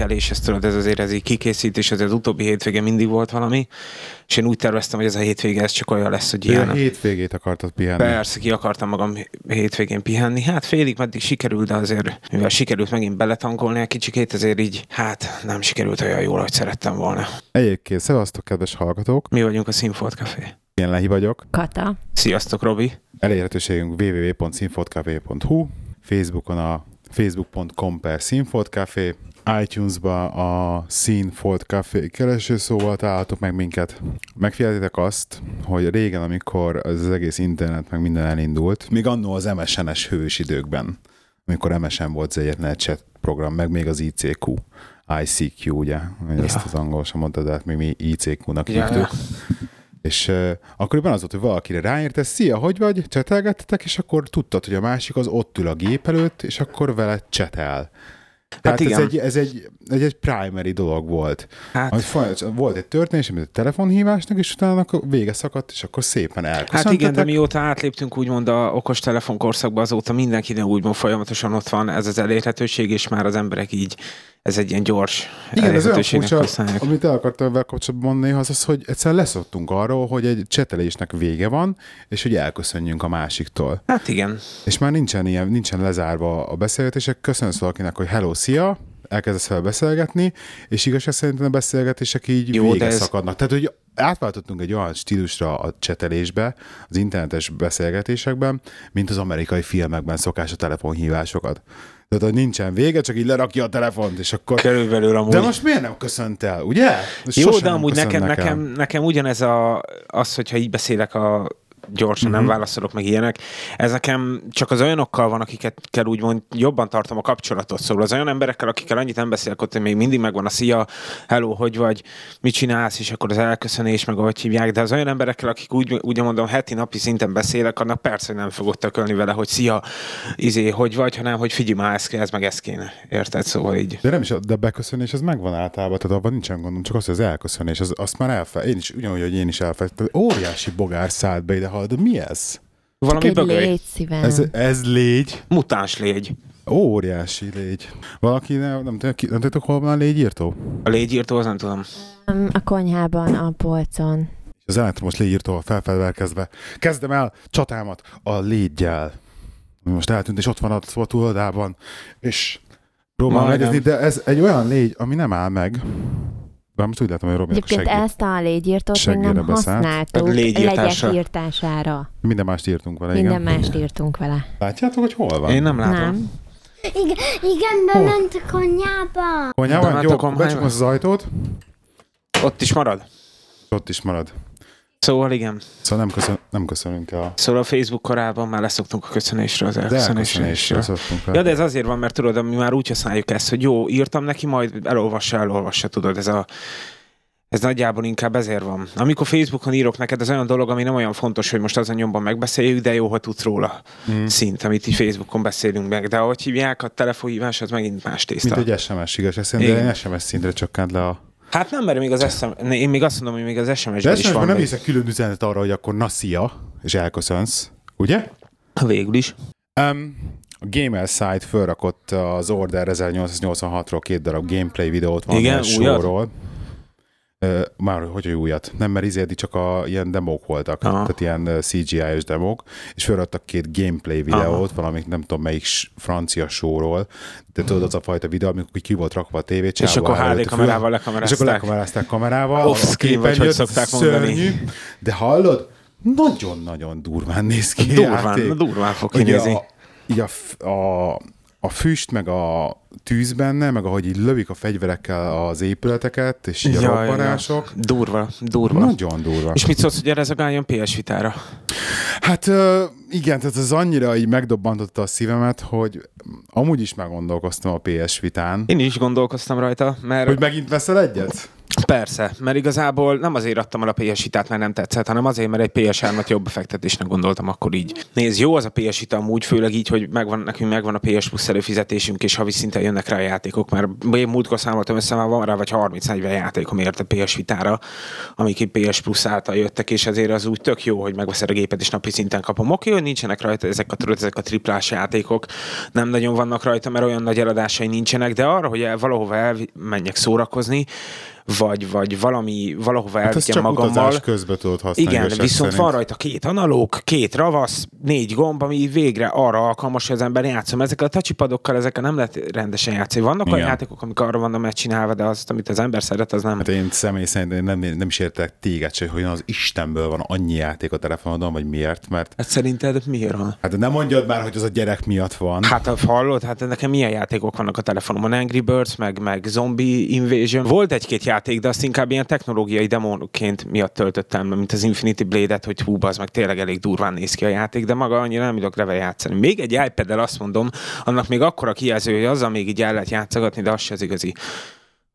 ötkor kelés, ezt tudod, ez azért ez így kikészítés, ez az utóbbi hétvége mindig volt valami, és én úgy terveztem, hogy ez a hétvége ez csak olyan lesz, hogy Ilyen ilyen. hétvégét akartad pihenni. Persze, ki akartam magam hétvégén pihenni. Hát félig meddig sikerült, de azért, mivel sikerült megint beletangolni egy kicsikét, ezért így, hát nem sikerült olyan jól, ahogy szerettem volna. Egyébként, szevasztok, kedves hallgatók! Mi vagyunk a Színfolt Café. Én Lehi vagyok. Kata. Sziasztok, Robi! Elérhetőségünk www.színfotkafé.hu Facebookon a facebook.com per színfotkafé iTunes-ba a Színfolt Café keresőszóval találtok meg minket. Megfigyeltétek azt, hogy régen, amikor az, egész internet meg minden elindult, még annó az MSN-es hős időkben, amikor MSN volt az egyetlen chat program, meg még az ICQ, ICQ, ugye, Ja. ezt az angol sem mondta, de hát mi, mi ICQ-nak Ja, hívtuk. És uh, akkoriban az volt, hogy valakire ráértesz, szia, hogy vagy, csetelgettetek, és akkor tudtad, hogy a másik az ott ül a gép előtt, és akkor vele csetel. Tehát ez, igen. egy, ez egy, egy, egy primary dolog volt. Hát, Hogy folyamatosan volt egy történés, mint egy telefonhívásnak, és utána akkor vége szakadt, és akkor szépen Hát elköszöntetek. igen, de mióta átléptünk úgymond a okostelefon korszakba, azóta mindenkinek úgymond folyamatosan ott van ez az elérhetőség, és már az emberek így, ez egy ilyen gyors Igen, ez olyan furcsa, amit el akartam vele kapcsolatban mondani, az az, hogy egyszerűen leszoktunk arról, hogy egy csetelésnek vége van, és hogy elköszönjünk a másiktól. Hát igen. És már nincsen ilyen, nincsen lezárva a beszélgetések. Köszönöm valakinek, hogy hello, szia, elkezdesz vele beszélgetni, és igazság szerint a beszélgetések így Jó, vége ez- szakadnak. Tehát, hogy átváltottunk egy olyan stílusra a csetelésbe, az internetes beszélgetésekben, mint az amerikai filmekben szokás a telefonhívásokat. Tehát, hogy nincsen vége, csak így lerakja a telefont, és akkor... Körülbelül amúgy. De most miért nem köszönt el, ugye? Jó, Sosem de amúgy nekem, nekem, nekem ugyanez a, az, hogyha így beszélek a gyorsan Mhm. nem válaszolok meg ilyenek. Ez nekem csak az olyanokkal van, akiket kell úgymond jobban tartom a kapcsolatot. Szóval az olyan emberekkel, akikkel annyit nem beszélek, ott még mindig megvan a szia, hello, hogy vagy, mit csinálsz, és akkor az elköszönés, meg ahogy hívják. De az olyan emberekkel, akik úgy, úgy mondom, heti napi szinten beszélek, annak persze, hogy nem fogok tökölni vele, hogy szia, izé, hogy vagy, hanem hogy figyelj már, ez, ez meg ez kéne. Érted? Szóval így. De nem is, de beköszönés az megvan általában, tehát abban nincsen gondom, csak az, hogy az elköszönés, az, azt már elfe, én is, ugyanúgy, hogy én is elfelejtettem, óriási bogár szállt be ide, de mi ez? Valami Egy bögöly. légy szívem. Ez, ez légy, Mutáns légy. óriási légy. Valaki, nem, nem, nem, tudtok, hol van a légyírtó? A légyírtó, az nem tudom. A konyhában, a polcon. És az elektromos légyírtóval felfedvelkezve kezdem el csatámat a légyel. Most eltűnt, és ott van a túloldában, és próbál Majdnem. megegyezni, de ez egy olyan légy, ami nem áll meg. Bár most úgy látom, hogy Robinak Egyébként segít. ezt a légyírtót még nem beszállt. használtuk A légyírtásra. legyek írtására. Minden mást írtunk vele, Minden igen. mást írtunk vele. Látjátok, hogy hol van? Én nem látom. Nem. Igen, igen, bement a konyába. Konyában, De jó, becsukom az ajtót, Ott is marad. ott is marad. Szóval igen. Szóval nem, köszön, nem köszönünk el. Szóval a Facebook korában már leszoktunk a köszönésről, az De elköszönésről. szoktunk el. Ja, de ez azért van, mert tudod, mi már úgy használjuk ezt, hogy jó, írtam neki, majd elolvassa, elolvassa, tudod, ez a ez nagyjából inkább ezért van. Amikor Facebookon írok neked, ez olyan dolog, ami nem olyan fontos, hogy most azon nyomban megbeszéljük, de jó, ha tudsz róla Mm. szint, amit így Facebookon beszélünk meg. De ahogy hívják, a telefonhívás, az megint más tészta. Mint egy SMS, igaz? Szerintem egy SMS szintre csökkent le a... Hát nem, mert még az SM... én még azt mondom, hogy még az De SMS-ben is van. nem hiszek külön üzenet arra, hogy akkor na szia, és elköszönsz. Ugye? Végül is. Um, a Gamer Site fölrakott az Order 1886-ról két darab gameplay videót van Igen, a újat? Már hogy hogy újat. Nem, mert izédi csak a, ilyen demók voltak, Aha. tehát ilyen CGI-os demók, és felraktak két gameplay videót, valamit nem tudom melyik francia showról, de tudod, az a fajta videó, amikor ki volt rakva a tévé, És akkor HD kamerával És lekamerázták. akkor lekamerázták kamerával. Off-screen, vagy hogy szokták mondani. szörnyű, De hallod? Nagyon-nagyon durván néz ki Durván, játék. durván fog kinézni. a, így a, a, a füst, meg a tűz benne, meg ahogy így lövik a fegyverekkel az épületeket, és így a Ja, ja, ja. robbanások. Durva, durva. Nagyon durva. És mit szólsz, hogy erre zagáljon PS Vitára? Hát igen, tehát ez annyira így megdobbantotta a szívemet, hogy amúgy is meggondolkoztam a PS vitán. Én is gondolkoztam rajta, mert Hogy megint veszel egyet? Persze, mert igazából nem azért adtam el a PS Vitát, mert nem tetszett, hanem azért, mert egy PS3-at jobb befektetésnek gondoltam akkor így. Nézd, jó az a PS Vita amúgy, főleg így, hogy megvan, nekünk megvan a PS Plus előfizetésünk, és havi szinten jönnek rá a játékok, mert én múltkor számoltam össze, már van rá vagy 30-40 játékom érte PS Vitára, amik PS Plus által jöttek, és ezért az úgy tök jó, hogy megveszed a gépet, és napi szinten kapom. Oké, hogy nincsenek rajta ezek a, tudod, ezek a triplás játékok, nem nagyon vannak rajta, mert olyan nagy eladásai nincsenek, de arra, hogy el, valahova elmenjek szórakozni, vagy, vagy valami, valahova Hát elvigyem magammal. utazás közben tudod használni. Igen, viszont szerint. van rajta két analóg, két ravasz, négy gomb, ami végre arra alkalmas, hogy az ember játszom. Ezekkel a touchipadokkal ezekkel nem lehet rendesen játszani. Vannak olyan játékok, amik arra vannak megcsinálva, de azt, amit az ember szeret, az nem. Hát én személy szerint én nem, nem is értek téged se, hogy az Istenből van annyi játék a telefonodon, vagy miért, mert Hát szerinted miért van? hát nem mondjad már, hogy az a gyerek miatt van. Hát ha hallod, hát nekem milyen játékok vannak a telefonomon? Angry Birds, meg, meg Zombie Invasion. Volt egy-két játék, de azt inkább ilyen technológiai demóként miatt töltöttem, mint az Infinity Blade-et, hogy hú, az meg tényleg elég durván néz ki a játék, de maga annyira nem tudok vele játszani. Még egy ipad azt mondom, annak még akkora hogy azzal még így el lehet játszogatni, de az se az igazi.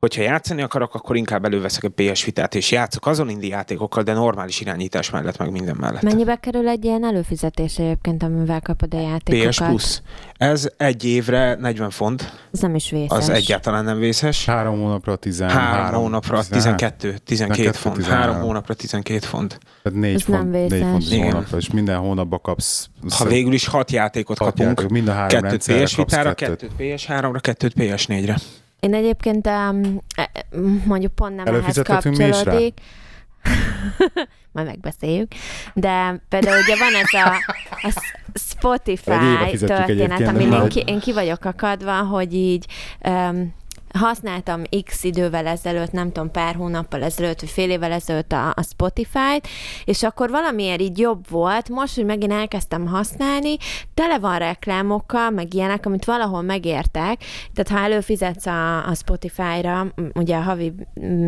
Hogyha játszani akarok, akkor inkább előveszek egy PS Vitát, és játszok azon indi játékokkal, de normális irányítás mellett, meg minden mellett. Mennyibe kerül egy ilyen előfizetés egyébként, amivel kapod a játékokat? PS Plus. Ez egy évre 40 font, Ez nem is vészes. az egyáltalán nem vészes. Három hónapra 13. Három hónapra 12, 12 12 font. 13. Három hónapra 12 font. Tehát négy Ez nem font, négy vészes. font az Igen. hónapra, és minden hónapban kapsz Ha végül is hat játékot hat kapunk, játék, mind a három kettőt PS Vitára, kettőt. kettőt PS3-ra, kettőt PS4-re. Én egyébként um, mondjuk pont nem ehhez kapcsolódik. Majd megbeszéljük. De például ugye van ez a, a Spotify történet, amin én ki, én ki vagyok akadva, hogy így um, használtam x idővel ezelőtt, nem tudom, pár hónappal ezelőtt, vagy fél évvel ezelőtt a, a Spotify-t, és akkor valamiért így jobb volt, most, hogy megint elkezdtem használni, tele van reklámokkal, meg ilyenek, amit valahol megértek, tehát ha előfizetsz a, a Spotify-ra, ugye a havi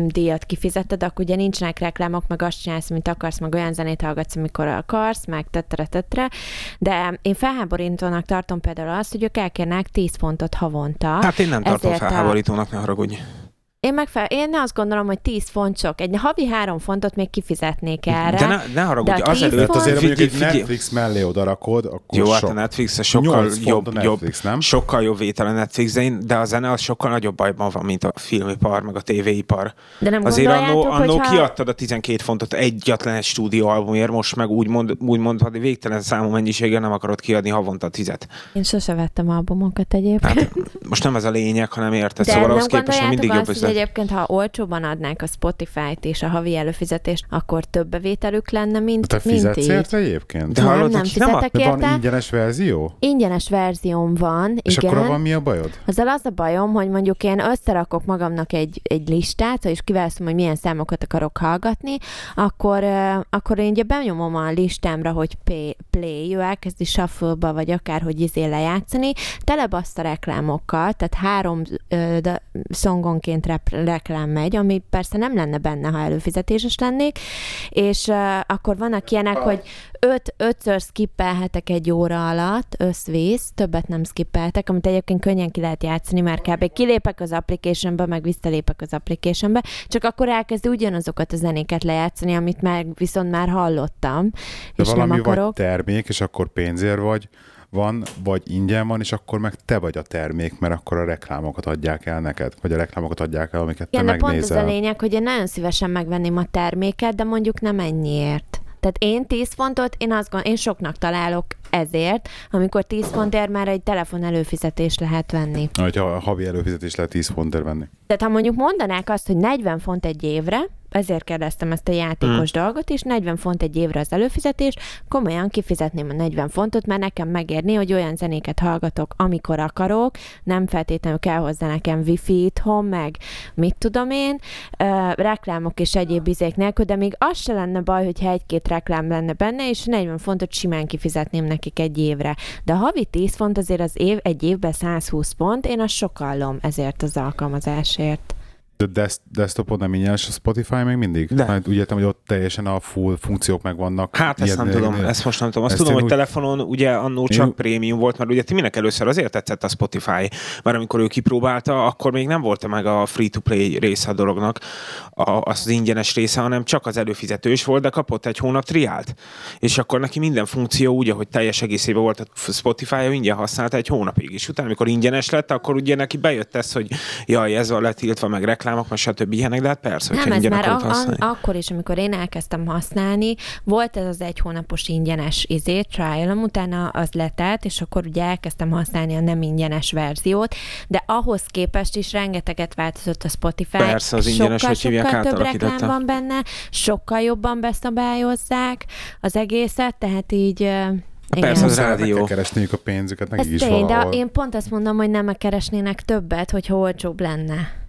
díjat kifizetted, akkor ugye nincsenek reklámok, meg azt csinálsz, amit akarsz, meg olyan zenét hallgatsz, amikor akarsz, meg tetre, tetre, de én felháborítónak tartom például azt, hogy ők elkérnek 10 fontot havonta. Hát én nem tartom felháborítónak, ne haragudj. Én, meg fel, én azt gondolom, hogy 10 font sok. Egy havi 3 fontot még kifizetnék erre. De ne, ne haragudj, De a azelőtt... tíz Tehát azért mondjuk egy Figyelj, figyelj. Netflix mellé odarakod, akkor Jó, hát sok. a Netflix sokkal jobb, a Netflix, jobb, nem? sokkal jobb vétel a Netflix, de, én, de a zene az sokkal nagyobb bajban van, mint a filmipar, meg a tévéipar. De nem Azért annó, annó hogyha... kiadtad a 12 fontot egyetlen egy stúdióalbumért, most meg úgy, mond, úgy mondhatni, végtelen számú mennyiséggel nem akarod kiadni havonta a tizet. Én sose vettem albumokat egyébként. Hát most nem ez a lényeg, hanem érted. De szóval ahhoz képest hogy mindig jobb hogy. Egyébként, ha olcsóban adnák a Spotify-t és a havi előfizetést, akkor több bevételük lenne, mint, Te mint fizetsz így. érte egyébként? De nem, hallod, nem nem fizetek De van érte. ingyenes verzió? Ingyenes verzióm van, És igen. akkor van mi a bajod? Azzal az a bajom, hogy mondjuk én összerakok magamnak egy, egy listát, és kiválasztom, hogy milyen számokat akarok hallgatni, akkor, akkor én ugye benyomom a listámra, hogy pay, play, ő elkezdi shuffle-ba, vagy akárhogy izé lejátszani, telebassza reklámokkal, tehát három uh, de, szongonként rep, reklám megy, ami persze nem lenne benne, ha előfizetéses lennék, és uh, akkor vannak ilyenek, hogy öt, ötször skippelhetek egy óra alatt, összvész, többet nem skippeltek, amit egyébként könnyen ki lehet játszani, mert kb. kilépek az applicationbe, meg visszalépek az applicationbe, csak akkor elkezdi ugyanazokat a zenéket lejátszani, amit már viszont már hallottam, De és valami nem vagy akarok. termék, és akkor pénzért vagy, van, vagy ingyen van, és akkor meg te vagy a termék, mert akkor a reklámokat adják el neked, vagy a reklámokat adják el, amiket Igen, te de pont az a megnézel. lényeg, hogy én nagyon szívesen megvenném a terméket, de mondjuk nem ennyiért. Tehát én 10 fontot, én azt gond, én soknak találok ezért, amikor 10 fontért már egy telefon előfizetés lehet venni. Hogyha a havi előfizetés lehet 10 fontért venni. Tehát ha mondjuk mondanák azt, hogy 40 font egy évre, ezért kérdeztem ezt a játékos mm. dolgot, és 40 font egy évre az előfizetés, komolyan kifizetném a 40 fontot, mert nekem megérni, hogy olyan zenéket hallgatok, amikor akarok, nem feltétlenül kell hozzá nekem wifi itthon, meg mit tudom én, uh, reklámok és egyéb izék nélkül, de még az se lenne baj, hogyha egy-két reklám lenne benne, és 40 fontot simán kifizetném nekik egy évre. De a havi 10 font azért az év, egy évben 120 pont, én azt sokallom ezért az alkalmazásért. De des- desktopon nem ingyenes a Spotify még mindig? De. Hát úgy értem, hogy ott teljesen a full funkciók megvannak. Hát ezt nem tudom, ezt most nem tudom. Azt tudom, hogy úgy- telefonon ugye annó csak Én- prémium volt, mert ugye Timinek először azért tetszett a Spotify, mert amikor ő kipróbálta, akkor még nem volt meg a free-to-play része a dolognak, a, az, az ingyenes része, hanem csak az előfizetős volt, de kapott egy hónap triált. És akkor neki minden funkció úgy, ahogy teljes egészében volt a Spotify, ingyen használta egy hónapig. És utána, amikor ingyenes lett, akkor ugye neki bejött ez, hogy jaj, ez van letiltva, meg reklámok, meg stb. ilyenek, de hát persze, Nem, ez már a, a, akkor is, amikor én elkezdtem használni, volt ez az egy hónapos ingyenes izé, trial utána az letelt, és akkor ugye elkezdtem használni a nem ingyenes verziót, de ahhoz képest is rengeteget változott a Spotify. Persze, az ingyenes, sokkal, hogy hívják, sokkal több reklám van benne, sokkal jobban beszabályozzák az egészet, tehát így... igen. persze, az rádió. keresniük a pénzüket, nekik Ez is tény, de valahol. én pont azt mondom, hogy nem keresnének többet, hogyha olcsóbb lenne.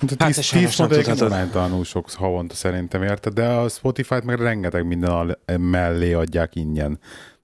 Hát Hát 10 ezt sajnos 10 nem font egyébként tudhatod. aránytalanul sok havonta szerintem, érted? De a Spotify-t meg rengeteg minden al- mellé adják ingyen.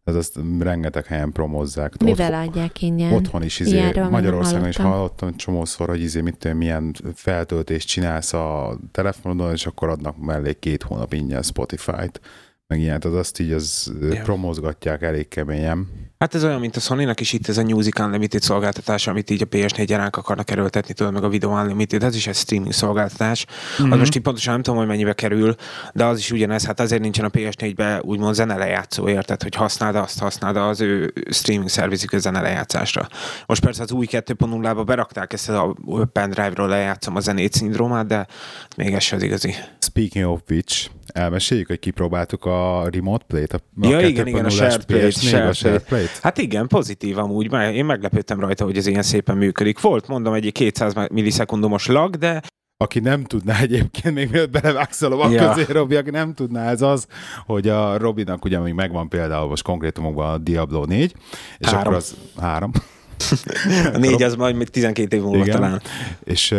Tehát azt rengeteg helyen promozzák. Mivel Otthon- adják ingyen? Otthon is izé, Ilyenről Magyarországon is hallottam. csomószor, hogy izé, mit tudom, milyen feltöltést csinálsz a telefonodon, és akkor adnak mellé két hónap ingyen Spotify-t, meg ilyen, tehát azt így az ja. promozgatják elég keményen. Hát ez olyan, mint a Sony-nak is itt ez a Music Unlimited szolgáltatás, amit így a PS4 ránk akarnak erőltetni, tudod, meg a Video Unlimited, ez is egy streaming szolgáltatás. Mm-hmm. Mhm. Az most így pontosan nem tudom, hogy mennyibe kerül, de az is ugyanez, hát azért nincsen a PS4-be úgymond zenelejátszó, érted, hogy használd azt, használd az ő streaming szervizük a zenelejátszásra. Most persze az új 2.0-ba berakták ezt a pendrive-ról lejátszom a zenét szindrómát, de még ez se az igazi. Speaking of which, elmeséljük, hogy kipróbáltuk a Remote Play-t, a, Ja, a igen, igen, a 2.0-es Shared Play, PS4, Shared a Shared Play. Play-t. Hát igen, pozitív amúgy, mert én meglepődtem rajta, hogy ez ilyen szépen működik. Volt, mondom, egy 200 millisekundumos lag, de Aki nem tudná egyébként, még mielőtt belevágsz a lovak Ja. közé, Robi, aki nem tudná, ez az, hogy a Robinak ugye még megvan például most konkrétumokban a Diablo 4, és Három. akkor az három. a négy az majd még 12 év múlva Igen. talán. És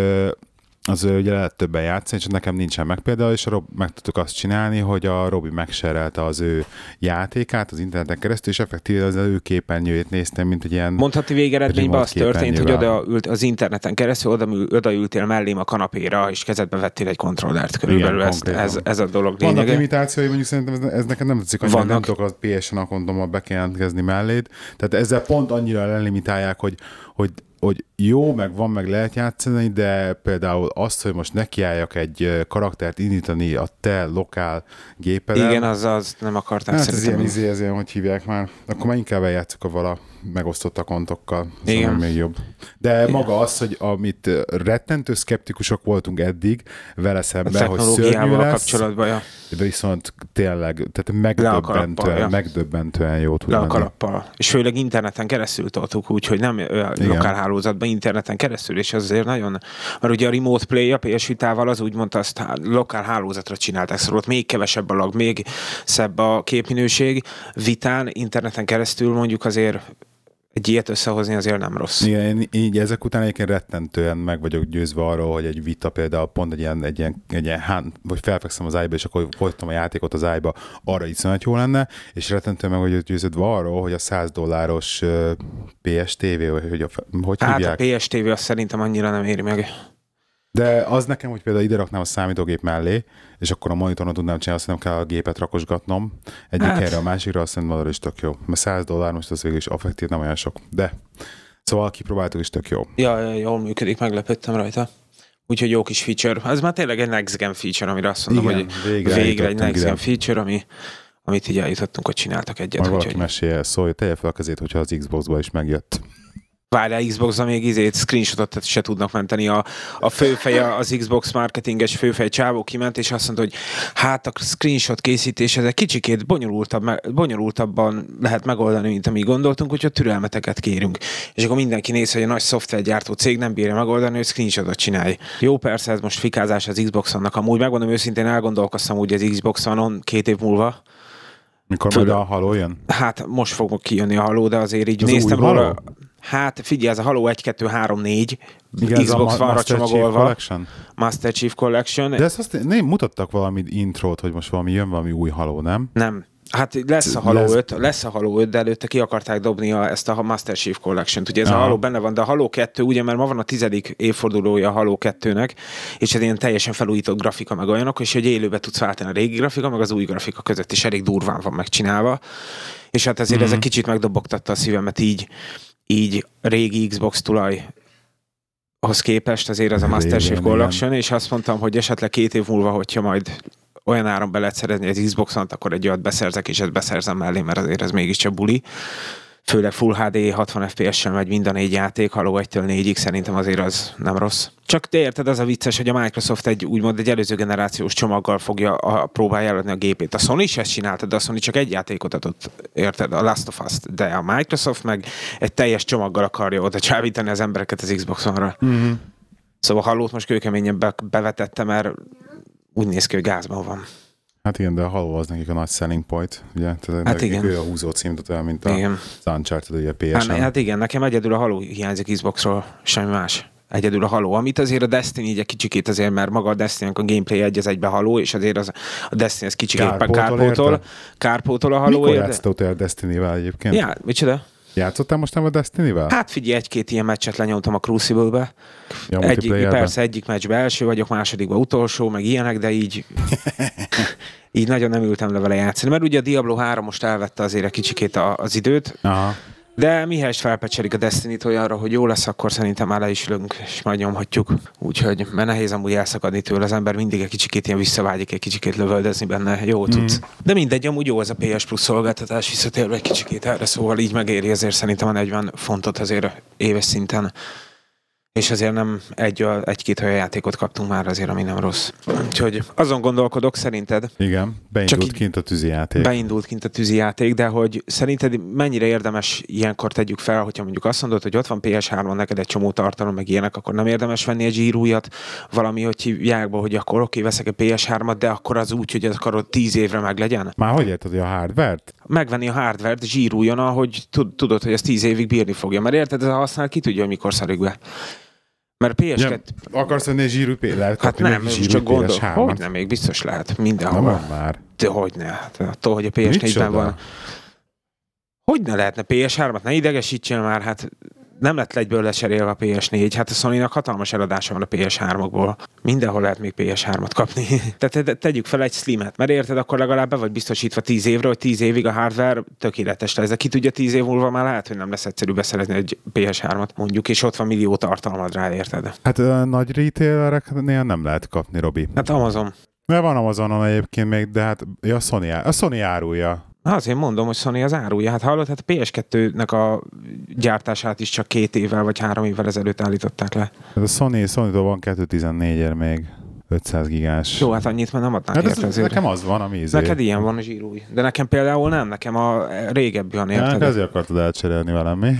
az ö, ugye lehet többen játszani, és nekem nincsen meg például, és a Rob, meg tudtuk azt csinálni, hogy a Robi megserelte az ő játékát az interneten keresztül, és effektíve az ő képernyőjét néztem, mint egy ilyen... Mondhatni végeredményben az történt, hogy oda ült az interneten keresztül, oda, odaültél mellém a kanapéra, és kezedbe vettél egy kontrollert körülbelül. Igen, ez, konkrétan. ez, ez, a dolog Vannak lényege. limitációi, mondjuk szerintem ez, ez nekem nem tetszik, hogy nem Vannak. tudok a PSN akontommal bejelentkezni melléd. Tehát ezzel pont annyira lelimitálják, hogy, hogy, hogy jó, meg van, meg lehet játszani, de például azt, hogy most nekiálljak egy karaktert indítani a te lokál gépeden. Igen, az, az nem akarták Hát ez szerintem. ilyen, izé, ez ilyen, hogy hívják már. Akkor már inkább eljátszok a vala megosztott akontokkal. Igen. Szóval még jobb. De maga az, hogy amit rettentő szkeptikusok voltunk eddig vele a szemben, hogy szörnyű lesz, kapcsolatban, ja. De viszont tényleg, tehát megdöbbentően, ja. megdöbbentően jó tud le a kalappal. És főleg interneten keresztül toltuk úgy, hogy nem Igen. lokál hálózatban, interneten keresztül, és az azért nagyon, mert ugye a Remote Play a PS Vitával az úgy mondta, azt lokál hálózatra csinálták, szóval ott még kevesebb a lag, még szebb a képminőség. Vitán, interneten keresztül mondjuk azért egy ilyet összehozni azért nem rossz. Igen, én így ezek után egyébként rettentően meg vagyok győzve arról, hogy egy vita például pont egy ilyen, egy ilyen, egy ilyen hán, vagy felfekszem az ágyba, és akkor folytatom a játékot az ágyba, arra iszonyat jó lenne, és rettentően meg vagyok győződve arról, hogy a 100 dolláros PS TV, vagy hogy, a, hogy Hát hívják? a PS TV azt szerintem annyira nem éri meg. De az nekem, hogy például ide raknám a számítógép mellé, és akkor a monitoron tudnám csinálni, azt nem kell a gépet rakosgatnom egyik Hát. helyre a másikra, azt szerintem arra is tök jó. Mert 100 dollár most az végül is affektív nem olyan sok. De szóval kipróbáltuk is tök jó. Ja, ja, jól működik, meglepődtem rajta. Úgyhogy jó kis feature. Ez már tényleg egy next gen feature, amire azt mondom, Igen, hogy végre végre, egy next gen feature, ami, amit így eljutottunk, hogy csináltak egyet. Majd valaki Úgyhogy mesélje, szólj, tegye fel a kezét, hogyha az Xbox-ba is megjött. Várjál, xbox még izét, screenshotot se tudnak menteni. A, a főfeje, az Xbox marketinges főfej csávó kiment, és azt mondta, hogy hát a screenshot készítés ez egy kicsikét bonyolultabb, bonyolultabban lehet megoldani, mint ami gondoltunk, úgyhogy türelmeteket kérünk. És akkor mindenki néz, hogy a nagy szoftvergyártó cég nem bírja megoldani, hogy screenshotot csinálj. Jó, persze, ez most fikázás az Xbox-onnak. Amúgy megmondom őszintén, elgondolkoztam úgy az Xbox One-on két év múlva, Mikor Főleg- majd a haló jön? Hát most fog kijönni a haló, de azért így Az néztem róla. Hát figyelj, ez a Halo 1, 2, 3, 4 Igen, a Xbox van Master Chief csomagolva. Collection? Master Chief Collection. De ezt azt nem mutattak valami intrót, hogy most valami jön valami új haló, nem? Nem. Hát lesz a Halo Lesz- 5, lesz a Halo 5, de előtte ki akarták dobni a, ezt a Master Chief Collection-t. Ugye ez a Aha. Halo benne van, de a Halo 2, ugye, mert ma van a tizedik évfordulója a Halo 2-nek, és ez ilyen teljesen felújított grafika meg olyanok, és hogy élőbe tudsz váltani a régi grafika, meg az új grafika között is elég durván van megcsinálva. És hát ezért mm-hmm. ez egy kicsit megdobogtatta a szívemet így, így régi Xbox tulaj hoz képest azért az a Master Chief. Collection, és azt mondtam, hogy esetleg két év múlva, hogyha majd olyan áron be lehet szerezni az Xbox-on, akkor egy olyat beszerzek, és ezt beszerzem mellé, mert azért ez mégiscsak buli. Főleg Full HD 60 FPS-sel megy mind a négy játék, Halo 1-től 4-ig szerintem azért az nem rossz. Csak te érted, az a vicces, hogy a Microsoft egy úgymond egy előző generációs csomaggal fogja a, próbálja eladni a gépét. A Sony is ezt csinálta, de a Sony csak egy játékot adott, érted, a Last of us de a Microsoft meg egy teljes csomaggal akarja oda csábítani az embereket az Xbox-onra. Mm-hmm. Szóval Hallót most kőkeményen be, bevetette, mert úgy néz ki, hogy gázban van. Hát igen, de a Halo az nekik a nagy selling point, ugye? Tehát Hát igen. ő a húzó cím, tehát mint a Igen. az Uncharted, ugye Hát, PSN. hát igen, nekem egyedül a Halo hiányzik Xboxról, semmi más. Egyedül a Halo, amit azért a Destiny így egy kicsikét azért, mert maga a destiny a gameplay egy az egybe Halo, és azért az, a Destiny ez kicsikét Kárpótol, kárpótol, kárpótol a Halo Mikor a Destiny-vel egyébként? Ja, micsoda? Játszottál most nem a Destiny-vel? Hát figyelj, egy-két ilyen meccset lenyomtam a Crucible-be. ja, Egyik, persze egyik meccsbe első vagyok, másodikba utolsó, meg ilyenek, de így így nagyon nem ültem le vele játszani, mert ugye a Diablo 3 most elvette azért egy kicsikét az időt, Aha. De mihelyest felpecselik a Destiny-t olyanra, hogy jó lesz, akkor szerintem már le is ülünk, és majd nyomhatjuk. Úgyhogy, mert nehéz amúgy elszakadni tőle, az ember mindig egy kicsikét ilyen visszavágyik, egy kicsikét lövöldözni benne, jó tudsz. De mindegy, amúgy jó ez a PS Plus szolgáltatás, visszatérve egy kicsikét erre, szóval így megéri azért szerintem a 40 fontot azért éves szinten. És azért nem egy, egy-két olyan játékot kaptunk már azért, ami nem rossz. Úgyhogy azon gondolkodok, szerinted, Igen, beindult Csak kint a tűzijáték. beindult kint a tűzijáték, de hogy szerinted mennyire érdemes ilyenkor tegyük fel, hogyha mondjuk azt mondod, hogy ott van PS3-on neked egy csomó tartalom, meg ilyenek, akkor nem érdemes venni egy zsírújat, valami, hogy hívják be, hogy akkor oké, veszek egy PS3-at, de akkor az úgy, hogy ez akarod 10 évre meg legyen. Már hogy érted, hogy a hardvert? Megvenni a hardvert, zsírújon, ahogy tud- tudod, hogy ez 10 évig bírni fogja. Mert érted, ez a használ ki tudja, hogy mikor szarik be. Mert PS2... Ja, akarsz venni egy zsírű P- lehet Hát nem, zsírű csak gondol. PS3-at? Hogy nem, még biztos lehet. Mindenhol. van már. De hogy ne? Hát attól, hogy a PS4-ben Micsoda? van. Hogy ne lehetne PS3-at? Ne idegesítsen már, hát nem lett egyből leserélve a PS4. Hát a sony hatalmas eladása van a PS3-okból. Mindenhol lehet még PS3-at kapni. Tehát te- tegyük fel egy slimet, mert érted, akkor legalább be vagy biztosítva 10 évre, hogy 10 évig a hardware tökéletes lesz. De ki tudja, 10 év múlva már lehet, hogy nem lesz egyszerű beszerezni egy PS3-at, mondjuk, és ott van millió tartalmad rá, érted? Hát ö, nagy retailereknél nem lehet kapni, Robi. Hát Amazon. Mert van Amazonon egyébként még, de hát a Sony, a Sony árulja. Na, azért mondom, hogy Sony az árulja. Hát hallod, hát a PS2-nek a gyártását is csak két évvel vagy három évvel ezelőtt állították le. Hát a Sony, Sony-tól van 214-er még 500 gigás. Jó, hát annyit már nem adnák hát ez, azért. nekem az van, ami izé. Neked ilyen van a zsírúj. De nekem például nem, nekem a régebbi van, érted? hát ezért akartad elcserélni velem, mi?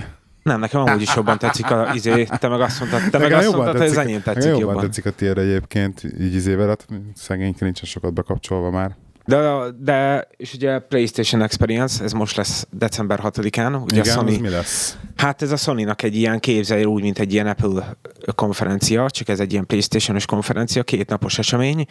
Nem, nekem amúgy is jobban tetszik a izé, te meg azt mondtad, te meg azt mondtad, hogy tetszik- enyém tetszik jobban. jobban. tetszik a tiéd egyébként, így izével, hát szegény nincsen sokat bekapcsolva már. De, de, és ugye PlayStation Experience, ez most lesz december 6-án, ugye Igen, a Sony, mi lesz? Hát ez a Sony-nak egy ilyen képzelj úgy, mint egy ilyen Apple konferencia, csak ez egy ilyen PlayStation-os konferencia, két napos esemény,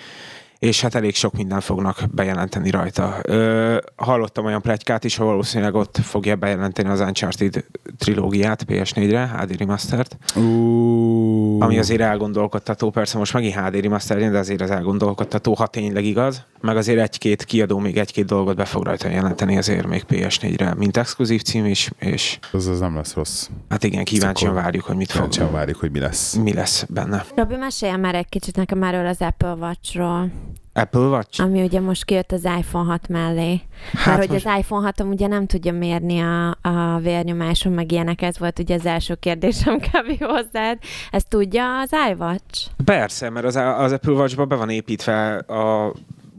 és hát elég sok minden fognak bejelenteni rajta. Ö, hallottam olyan plegykát is, hogy valószínűleg ott fogja bejelenteni az Uncharted trilógiát PS4-re, HD Remastert, Uh, ami azért elgondolkodtató, persze most megint HD Remaster, de azért az elgondolkodtató, ha tényleg igaz, meg azért egy-két kiadó még egy-két dolgot be fog rajta jelenteni azért még PS4-re, mint exkluzív cím is, és Az, az nem lesz rossz. hát igen, kíváncsian Akkor várjuk, hogy mit fog, Kíváncsian várjuk, hogy mi lesz. mi lesz benne. Robi, mesélj már egy kicsit nekem erről az Apple Watch-ról, Apple Watch? ami ugye most kijött az iPhone 6 mellé. Hát Mert hogy most- az iPhone 6 ugye nem tudja mérni a, a vérnyomáson, meg ilyenek, ez volt ugye az első kérdésem kb. hozzád. Ezt tudja az iWatch? Persze, mert az, az Apple Watch-ba be van építve a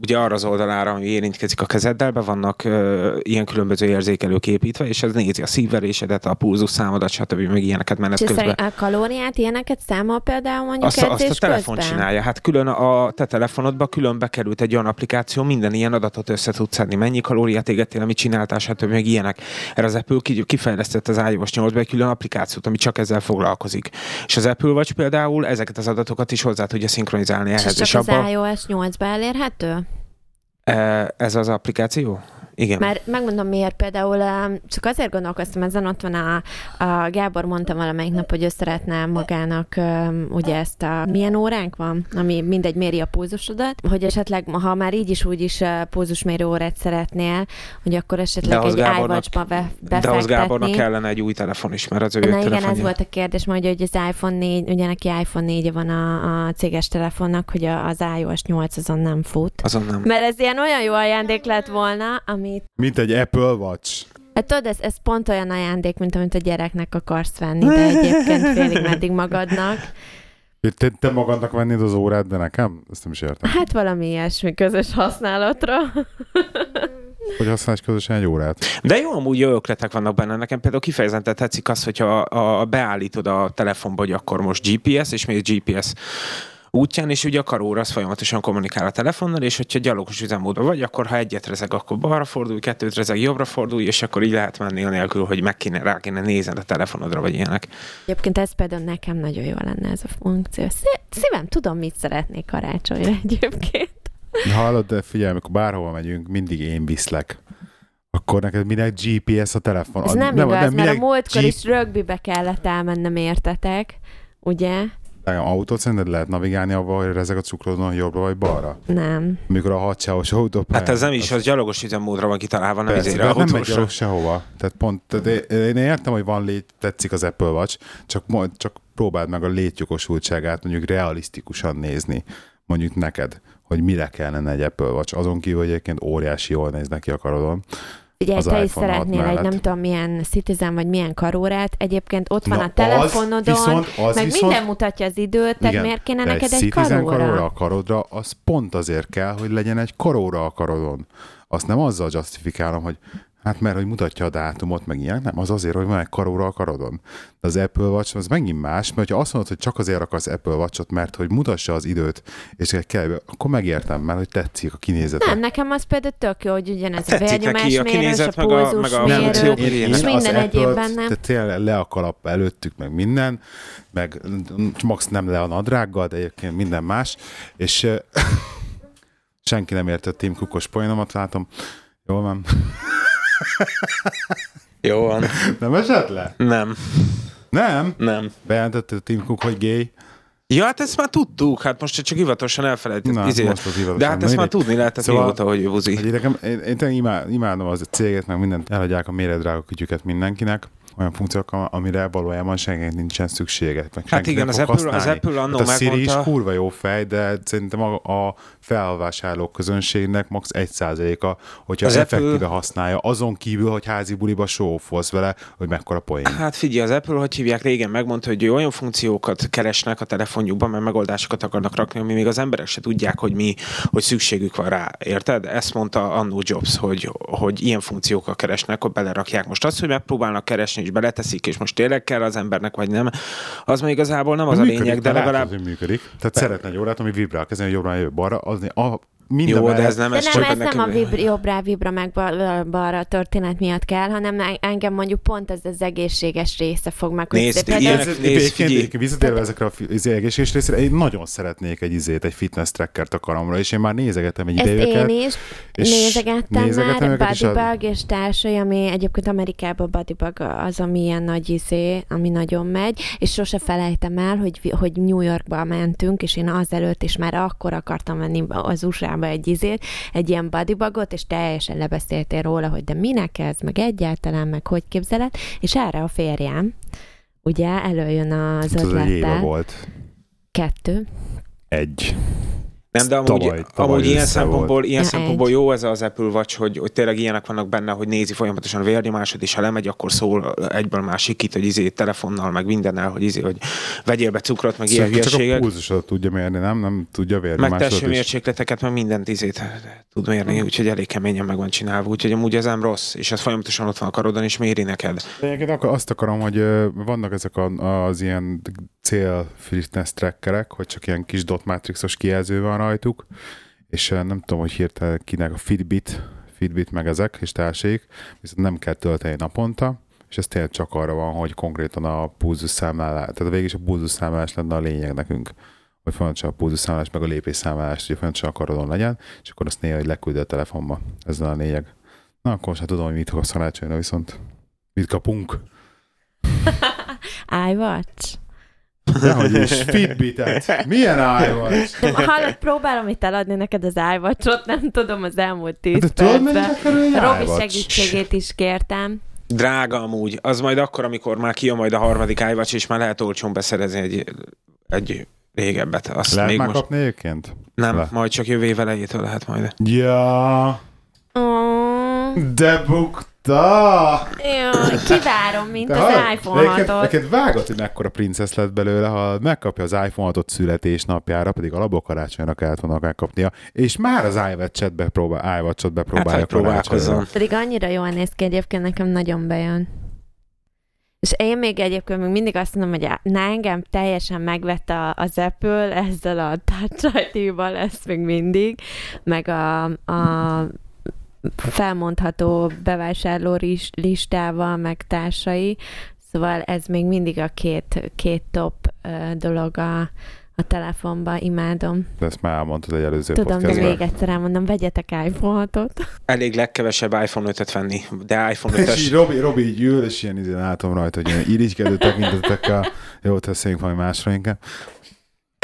ugye arra az oldalára, ami érintkezik a kezeddel, be vannak ö, ilyen különböző érzékelők építve, és ez nézi a szívverésedet, a pulzusszámodat, stb. meg ilyeneket menet És közben. a kalóriát, ilyeneket számol például mondjuk Azt, azt a telefon közben? csinálja. Hát külön a te telefonodba külön bekerült egy olyan applikáció, minden ilyen adatot össze tudsz szedni. Mennyi kalóriát égettél, mit csináltál, stb. meg ilyenek. Erre az Apple ki- kifejlesztett az iOS 8 egy külön applikációt, ami csak ezzel foglalkozik. És az Apple Watch például ezeket az adatokat is hozzá tudja szinkronizálni És ehhez. ez És csak az abba, iOS 8-ba elérhető? E, ez az applikáció? Igen. Mert megmondom miért, például csak azért gondolkoztam ezen, ott van a, a Gábor mondta valamelyik nap, hogy ő szeretne magának ugye ezt a, milyen óránk van, ami mindegy méri a pulzusodat, hogy esetleg, ha már így is úgy is uh, pulzusmérő órát szeretnél, hogy akkor esetleg ahhoz egy iWatch-ba be, De ahhoz Gábornak befektetni. kellene egy új telefon is, mert az ő Na igen, ez telefonja. volt a kérdés, majd, hogy az iPhone 4, ugye neki iPhone 4 van a, a céges telefonnak, hogy az iOS 8 azon nem fut. Azon nem. Mert ez ilyen olyan jó ajándék lett volna, amit Mint egy Apple Watch. Hát tudod, ez, ez pont olyan ajándék, mint amit a gyereknek akarsz venni, de egyébként félig meddig magadnak. Te, te magadnak vennéd az órát, de nekem? Ezt nem is értem. Hát valami ilyesmi közös használatra. Hogy használsz közösen egy órát? De jó, amúgy jó ötletek vannak benne. Nekem például kifejezetten tetszik az, hogyha a, a beállítod a telefonba, hogy akkor most GPS, és még GPS útján, és ugye a karóra az folyamatosan kommunikál a telefonnal, és hogyha gyalogos üzemmódban vagy, akkor ha egyet rezeg, akkor balra fordulj, kettőt rezeg, jobbra fordulj, és akkor így lehet menni anélkül, hogy meg kéne, rá kéne nézned a telefonodra, vagy ilyenek. Egyébként ez például nekem nagyon jó lenne ez a funkció. Szí- Szívem, tudom, mit szeretnék karácsonyra egyébként. De hallod, de figyelj, amikor bárhova megyünk, mindig én viszlek. Akkor neked minek GPS a telefon? Ez nem, nem igaz, mert a múltkor G- is rögbibe kellett elmennem, értetek? Ugye? Autót szerinted lehet navigálni avval, hogy rezeg a cukrodon jobbra vagy balra? Nem. Amikor a hadsávos autópályán... Hát ez nem is, az gyalogos üzemmódra van kitalálva, nem Persze, ezért nem megy autósra. gyalog sehova. Tehát pont, tehát én- én értem, hogy van lét, tetszik az Apple Watch, csak, csak próbáld meg a létjogosultságát mondjuk realisztikusan nézni, mondjuk neked, hogy mire kellene egy Apple Watch. Azon kívül, hogy egyébként óriási jól néz neki a karodon. Ugye Az te is szeretnél hat egy mellett. nem tudom milyen Citizen vagy milyen karórát, egyébként ott van Na, a telefonodon, az viszont, az meg viszont, minden mutatja az időt, tehát Igen, miért kéne neked egy, Citizen karóra? karóra a karodra, az pont azért kell, hogy legyen egy karóra a karodon. Azt nem azzal justifikálom, hogy hát mert hogy mutatja a dátumot, meg ilyen, nem, az azért, hogy van egy karóra a karodon. De az Apple Watch az megint más, mert ha azt mondod, hogy csak azért akarsz Apple Watch-ot, mert hogy mutassa az időt, és kell, akkor megértem, mert hogy tetszik a kinézete. Nem, nekem az például tök jó, hogy ugyanez neki a vérnyomásmérős, a kinézet, meg a- meg a pulzusmérő, és minden egyéb benne. Tehát tényleg le a kalap előttük, meg minden, meg max nem le a nadrággal, de egyébként minden más, és eh, senki nem értett Tim Cookos poénomat, látom. Jól van. Jó van. Nem esett le? Nem, Nem? nem. Bejelentette Tim Cook, hogy gay. Ja, hát ezt már tudtuk, hát most csak hivatalosan elfelejtett. Na, izé. most az hivatalosan. De hát ezt már tudni lehetett Szóval- mióta, hogy buzi. Hogy én, nekem, én, én imádom az a céget, meg mindent elhagyják a méretdrága kütyüket mindenkinek, olyan funkciók, amire valójában senkinek nincsen szüksége. Meg Hát igen, az Apple- az használni. Apple annó hát a Siri is megmondta- kurva jó fej, de szerintem a, a felvásárló közönségnek max. 1%-a, hogyha Az az Apple- effektíve használja, azon kívül, hogy házi buliba show vele, hogy mekkora poén. Hát figyelj, az Apple, hogy hívják, régen megmondta, hogy olyan funkciókat keresnek a telefonjukban, mert megoldásokat akarnak rakni, ami még az emberek se tudják, hogy mi, hogy szükségük van rá. Érted? Ezt mondta annó Jobs, hogy, hogy ilyen funkciókat keresnek, hogy belerakják. Most azt, hogy megpróbálnak keresni, és beleteszik, és most tényleg kell az embernek, vagy nem, az még igazából nem az a Működik, lényeg, de legalább... működik. Tehát szeretne egy órát, ami vibrál, kezdeni jobbra, jövő balra, az a, minden Jó, de ez nem De ez nem, csak ez nem a vibra, jobbra, vibra meg bal- balra történet miatt kell, hanem en- engem mondjuk pont ez az egészséges része fog meg. Nézd, például- ilyenek- nézd, visszatérve ezekre a fi- izé, egészséges részére, én nagyon szeretnék egy izét, egy fitness trackert a karomra, és én már nézegetem egy ideje én őket. is és nézegettem, nézegetem már, őket, és a- Bodybug és társai, ami egyébként Amerikában Bodybug az, ami ilyen nagy izé, ami nagyon megy, és sose felejtem el, hogy, hogy New Yorkba mentünk, és én azelőtt is már akkor akartam venni az USA-ba egy izét, egy ilyen bodybugot, és teljesen lebeszéltél róla, hogy de minek ez, meg egyáltalán, meg hogy képzeled, és erre a férjem, ugye előjön az Ez az egy éve ötlettel, volt. kettő, Egy. Nem, de amúgy, Tavaly- tavaly amúgy ilyen szempontból, ilyen Ja, szempontból jó ez az Apple Watch, hogy, hogy tényleg ilyenek vannak benne, hogy nézi folyamatosan a vérnyomásod, és ha lemegy, akkor szól egyből már sikít, hogy izé telefonnal, meg mindennel, hogy izé, hogy vegyél be cukrot, meg ilyen Csak a hülyeségek. pulzusodat tudja mérni, nem? Nem tudja Meg vérnyomásodat is. testőmérsékleteket, meg mindent izét tud mérni, úgyhogy elég keményen meg van csinálva, úgyhogy amúgy ez nem rossz, és ez folyamatosan ott van a karodon, és méri neked. Egyébként akkor azt akarom, hogy vannak ezek az ilyen cél fitness trackerek, hogy csak ilyen kis dot matrixos kijelző van rajtuk, és ö, nem tudom, hogy hirtelen kinek a Fitbit, Fitbit meg ezek, és társaik, viszont nem kell tölteni naponta, és ez tényleg csak arra van, hogy konkrétan a pulzus számlálás, tehát végig is a pulzus számlálás lenne a lényeg nekünk hogy folyamatosan a pulzusszámlás, meg a lépésszámlás, hogy folyamatosan a karodon legyen, és akkor azt néha hogy leküld a telefonba. Ez a lényeg. Na, akkor sem tudom, hogy mit kapsz karácsonyra, viszont mit kapunk. iWatch. Dehogy is, Fitbit-et. Milyen iWatch? Hallod, próbálom itt eladni neked az iWatch-ot, nem tudom az elmúlt tíz De tudod, mennyibe kerül egy Robi segítségét is kértem. Drága amúgy. Az majd akkor, amikor már kijön majd a harmadik iWatch, és már lehet olcsón beszerezni egy, egy régebbet. Azt Lehet még már most... kapni egyébként? Nem, Le. majd csak jövő év elejétől lehet majd. Ja, Oh, de bukta! jaj, kivárom, mint De az hallod, iPhone neked, 6-ot. neked vágott, hogy mekkora princesz lett belőle, ha megkapja az iPhone 6-ot születésnapjára, pedig alapból karácsonyra kellett volna megkapnia, és már az iWatch-et bepróbál, iWatch-ot bepróbálja Hát, próbálkozzon. karácsonyra. Pedig annyira jól néz ki egyébként, nekem nagyon bejön. És én még egyébként még mindig azt mondom, hogy na engem teljesen megvett a, az Apple ezzel a Touch ID-val, lesz még mindig, meg a, a felmondható bevásárló lis- listával, meg társai. Szóval ez még mindig a két, két top dolog a, a telefonban, imádom. De ezt már elmondtad egy előző Tudom, de podcastben. még egyszer elmondom, vegyetek iPhone 6-ot. Elég legkevesebb iPhone 5-öt venni, de iPhone És így 5-ös Robi, Robi így ül, és ilyen izén látom rajta, hogy ilyen irigykedő tekintetekkel, jó, teszünk valami másra inkább.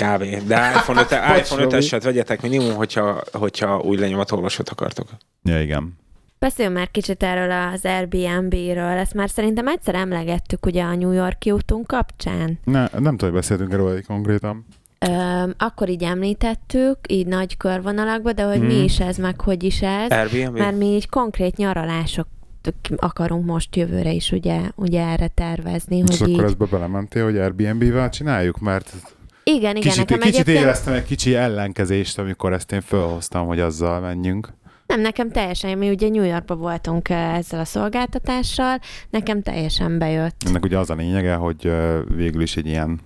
Kávé. De iPhone 5 Bocs, iPhone Robi. 5-eset vegyetek minimum, hogyha, hogyha új lenyomatolvasót akartok. Ja, igen. Beszéljünk már kicsit erről az Airbnb-ről. Ezt már szerintem egyszer emlegettük ugye a New Yorki útunk kapcsán. Ne, nem tudom, hogy beszéltünk erről egy konkrétan. Ö, akkor így említettük, így nagy körvonalakban, de hogy Hmm. mi is ez, meg hogy is ez. Airbnb? Mert mi így konkrét nyaralások akarunk most jövőre is ugye, ugye erre tervezni, És hogy akkor így... ezbe belementél, hogy Airbnb-vel csináljuk, mert Igen, igen, kicsit, nekem kicsit egyébként... éreztem egy kicsi ellenkezést, amikor ezt én felhoztam, hogy azzal menjünk. Nem, nekem teljesen, mi ugye New Yorkban voltunk ö, ezzel a szolgáltatással, nekem teljesen bejött. Ennek ugye az a lényege, hogy ö, végül is egy ilyen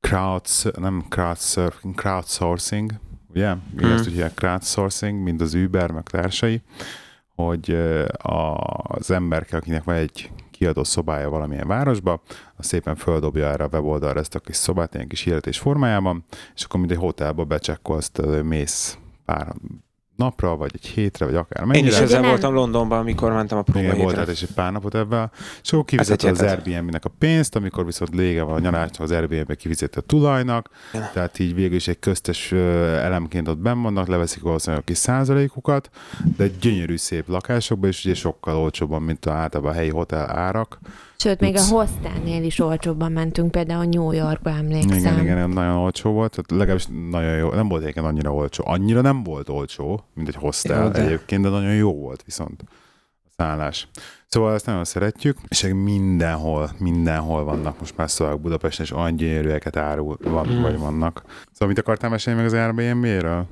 crowds, nem crowdsurfing, crowdsourcing, ugye? Mi Hmm. ezt ugye crowdsourcing, mint az Uber, meg társai, hogy a- az emberke, akinek van egy kiadó szobája valamilyen városba, az szépen földobja erre a weboldalra ezt a kis szobát, ilyen kis hirdetés formájában, és akkor mint egy hotelba becsekkolsz, mész pár napra, vagy egy hétre, vagy akár Én mennyire. is Ugye ezzel nem- voltam Londonban, amikor mentem a Igen, volt tehát is egy pár napot ebben, és akkor kifizetted egy az. Airbnb-nek a pénzt, amikor viszont lége van a nyarásnak, az Airbnb kifizeti a tulajnak, Igen. tehát így végül is egy köztes elemként ott benn vannak, leveszik valószínűleg a kis százalékukat, de egy gyönyörű szép lakásokban, és ugye sokkal olcsóbban, mint a, általában a helyi hotel árak. Sőt, még a hostelnél is olcsóbban mentünk, például New Yorkba emlékszem. Igen, igen, nem nagyon olcsó volt, tehát legalábbis nagyon jó, nem volt egyébként annyira olcsó. Annyira nem volt olcsó, mint egy hostel Jó, de- egyébként, de nagyon jó volt viszont a szállás. Szóval ezt nagyon szeretjük, és mindenhol, mindenhol vannak most már szavak Budapesten, és olyan gyönyörűeket árul, van, Mm. vagy vannak. Szóval mit akartál mesélni meg az Airbnb-ről?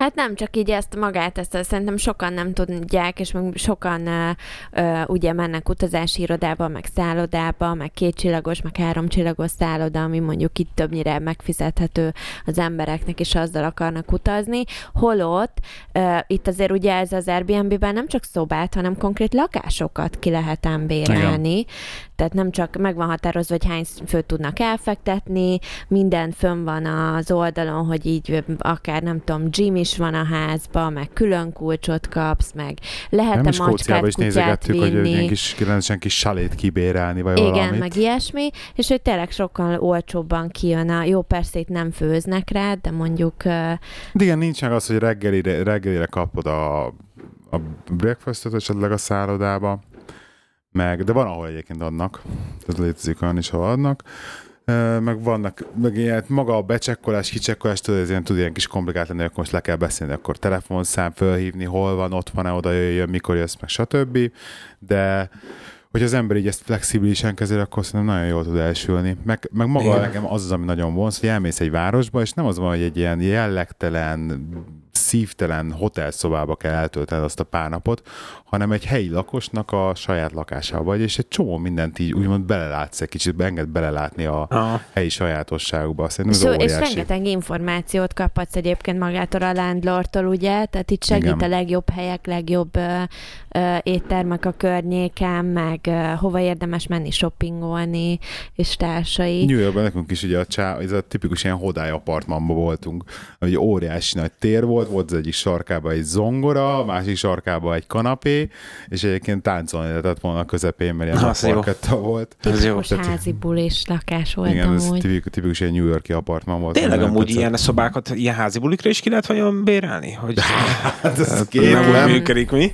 Hát nem csak így ezt magát, ezt szerintem sokan nem tudják, és meg sokan uh, uh, ugye mennek utazási irodába, meg szállodába, meg kétcsillagos, meg háromcsillagos szálloda, ami mondjuk itt többnyire megfizethető az embereknek, és azzal akarnak utazni. Holott uh, itt azért ugye ez az Airbnb-ben nem csak szobát, hanem konkrét lakásokat ki lehet ám bérelni. Tehát nem csak meg van határozva, hogy hány főt tudnak elfektetni, minden fönn van az oldalon, hogy így akár nem tudom, gym is van a házba, meg külön kulcsot kapsz, meg Nem lehet-e is Skóciába macskát, is kutyát nézegettük, hogy ilyen vinni. kis, rendesen kis salét kibérelni, vagy Igen, valamit. meg ilyesmi, és hogy tényleg sokkal olcsóbban kijön a, jó persze itt nem főznek rá, de mondjuk De igen, nincs meg az, hogy reggelire, reggelire kapod a, a breakfastot esetleg a szállodába, meg, de van, ahol egyébként adnak, tehát létezik olyan is, ahol adnak, meg vannak, meg ilyen, maga a becsekkolás, kicsekkolás, tudod, ez ilyen, tud ilyen kis komplikált lenni, akkor most le kell beszélni, akkor telefonszám fölhívni, hol van, ott van-e, oda jöjjön, mikor jössz, meg stb. De hogy az ember így ezt flexibilisen kezeli, akkor szerintem nagyon jól tud elsülni. Meg, meg maga Igen. nekem az az, ami nagyon vonz, hogy elmész egy városba, és nem az van, hogy egy ilyen jellegtelen, szívtelen hotelszobába kell eltöltened azt a pár napot, hanem egy helyi lakosnak a saját lakásába vagy, és egy csomó mindent így úgymond belelátsz egy kicsit, enged belelátni a Ah. helyi sajátosságukba. Szerintem és, ez és óriási. rengeteg információt kaphatsz egyébként magától a landlordtól, ugye? Tehát itt segít Igen. a legjobb helyek, legjobb ö, ö, éttermek a környéken, meg ö, hova érdemes menni shoppingolni, és társai. New Yorkban nekünk is ugye a csá, ez a tipikus ilyen hodály apartmanban voltunk, hogy óriási nagy tér volt, volt ott az egyik sarkába egy zongora, a másik sarkába egy kanapé, és egyébként táncolni lehetett volna a közepén, mert ilyen parketta volt. Ez jó. Most házi bulis lakás volt Igen, ez tipikus, tipikus ilyen New Yorki apartman volt. Tényleg amúgy tetszett. ilyen szobákat, ilyen házi bulikra is ki lehet vajon bérelni? Hogy Hát ez nem úgy működik mi?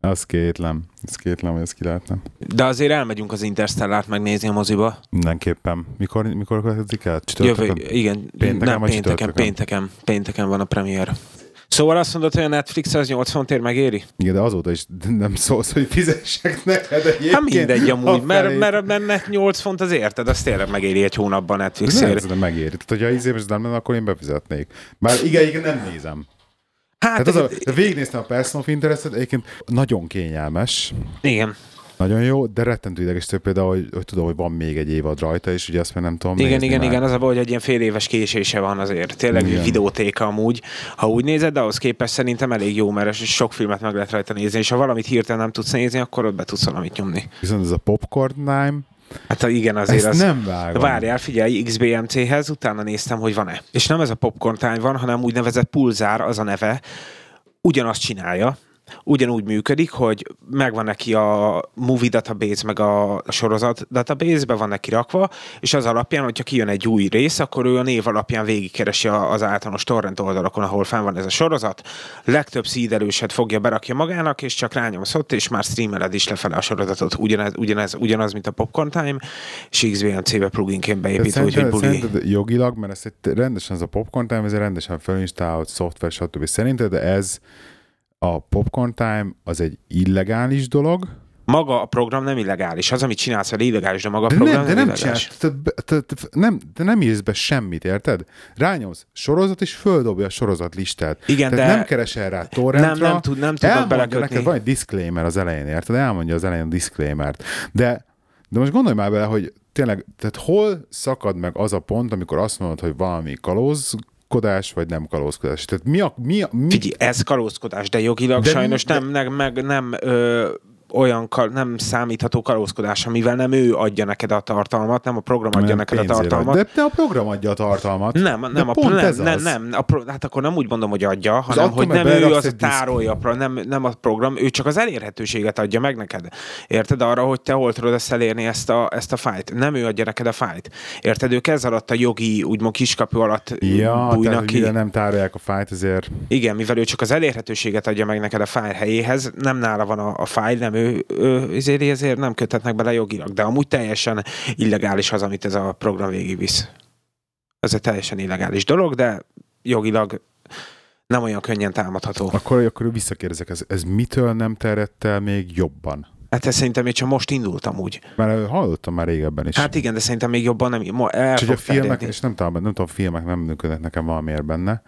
Az kétlem. Ez kétlem, hogy ez ki lehetne. De azért elmegyünk az Interstellárt megnézni a moziba. Mindenképpen. Mikor, mikor következik el? Jövő, igen, Pénteken nem pénteken, pénteken, pénteken van a premier. Szóval azt mondod, hogy a Netflix az 8 fontért megéri? Igen, de azóta is nem szólsz, hogy fizessek neked egyébként. Hát mindegy amúgy, a mert, mert, mert, mert 8 font az érted, az tényleg megéri egy hónapban Ez Netflixért. nem, megéri. Tehát, hogyha izéves nem lenne, akkor én befizetnék. Bár igen, igen, nem nézem. Hát, Tehát az a, végignéztem a Person of Interest-et, egyébként nagyon kényelmes, igen, nagyon jó, de rettentő ideges tőle például, hogy, hogy tudom, hogy van még egy évad rajta, és ugye azt már nem tudom igen, igen, már. igen, az a baj, hogy egy ilyen fél éves késése van azért. Tényleg Igen. videótéka amúgy, ha úgy nézed, de ahhoz képest szerintem elég jó, mert sok filmet meg lehet rajta nézni, és ha valamit hirtelen nem tudsz nézni, akkor ott be tudsz valamit nyomni. Viszont ez a Popcorn Time, Hát igen, azért ezt az... nem vágom. Várjál, figyelj, XBMC-hez, utána néztem, hogy van-e. És nem ez a popcorn van, hanem úgynevezett pulzár, az a neve, ugyanazt csinálja, ugyanúgy működik, hogy megvan neki a movie database, meg a sorozat database, be van neki rakva, és az alapján, hogyha kijön egy új rész, akkor ő a név alapján végigkeresi az általános torrent oldalakon, ahol fenn van ez a sorozat. Legtöbb szídelőset fogja, berakja magának, és csak rányomsz ott, és már streameled is lefele a sorozatot. Ugyanez, ugyanez, ugyanaz, mint a Popcorn Time, és XBMC-be pluginként De beépítve, úgyhogy szerinted, buli. jogilag, mert ez rendesen ez a Popcorn Time, ez rendesen felinstált szoftver, stb. Szerinted ez a Popcorn Time az egy illegális dolog, Maga a program nem illegális. Az, amit csinálsz vele illegális, de maga a de program nem, de nem illegális. te, te, te, nem, te nem írsz be semmit, érted? Rányomsz sorozat, és földobja a sorozat listát. Igen, Tehát de- nem keresel rá torrentra. Nem, nem tud- nem tudnak belekötni. Neked van egy disclaimer az elején, érted? Elmondja az elején a disclaimert. De, de most gondolj már bele, hogy tényleg, tehát hol szakad meg az a pont, amikor azt mondod, hogy valami kalózkodás, vagy nem kalózkodás. Tehát mi a... Mi a mi, Figyelj, ez kalózkodás, de jogilag De sajnos de- nem, nem, meg nem ö, olyan kal, nem számítható kalózkodás, mivel nem ő adja neked a tartalmat, nem a program adja nem neked a tartalmat. ad. De, de a program adja a tartalmat. Nem, de nem, a, pont nem, ez nem, az. nem, a pro, hát akkor nem úgy mondom, hogy adja, hanem hogy mert nem ő az a tárolja, pro- nem, nem a program, ő csak az elérhetőséget adja meg neked. Érted? Arra, hogy te hol tudod ezt elérni, ezt a, ezt a fájt. Nem ő adja neked a fájt. Érted? Ők ez alatt a jogi, úgymond kiskapu alatt Ja, bújnak tehát, ki. nem tárolják a fájt, ezért Igen, mivel ő csak az elérhetőséget adja meg neked a fájl helyéhez, nem nála van a, a fájl, nem ő, ő ezért, ezért nem köthetnek bele jogilag, de amúgy teljesen illegális az, amit ez a program végigvisz. Ez egy teljesen illegális dolog, de jogilag nem olyan könnyen támadható. akkor, akkor visszakérdezek, ez, ez mitől nem terjedt el még jobban? Hát ez szerintem még csak most indultam úgy. Mert hallottam már régebben is. Hát igen, de szerintem még jobban nem, ma el és a filmek, terjedni. és nem tudom, nem tudom, filmek nem működnek nekem valamiért benne,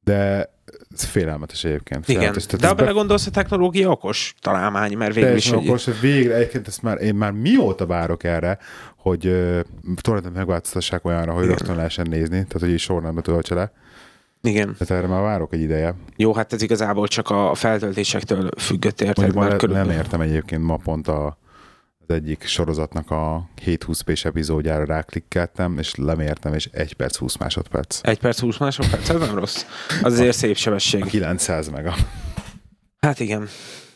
de ez félelmetes egyébként. Igen, Félelmetes. Tehát de ha ez be- belegondolsz, a technológia okos találmány, mert végül is egy, okos, végre, egyébként ezt már, én már mióta várok erre, hogy uh, torrentet megváltoztassák olyanra, hogy rögtön lehessen nézni, tehát hogy így sorrendbe töltse le. igen. Tehát erre már várok egy ideje. Jó, hát ez igazából csak a feltöltésektől függött, érted? Már Mert nem körülbelül- értem egyébként ma pont a, az egyik sorozatnak a 7-20 p epizódjára ráklikkeltem, és lemértem, és 1 perc 20 másodperc. Egy perc, 20 másodperc, ez nem rossz. Az azért szép sebesség. 900 mega. Hát igen.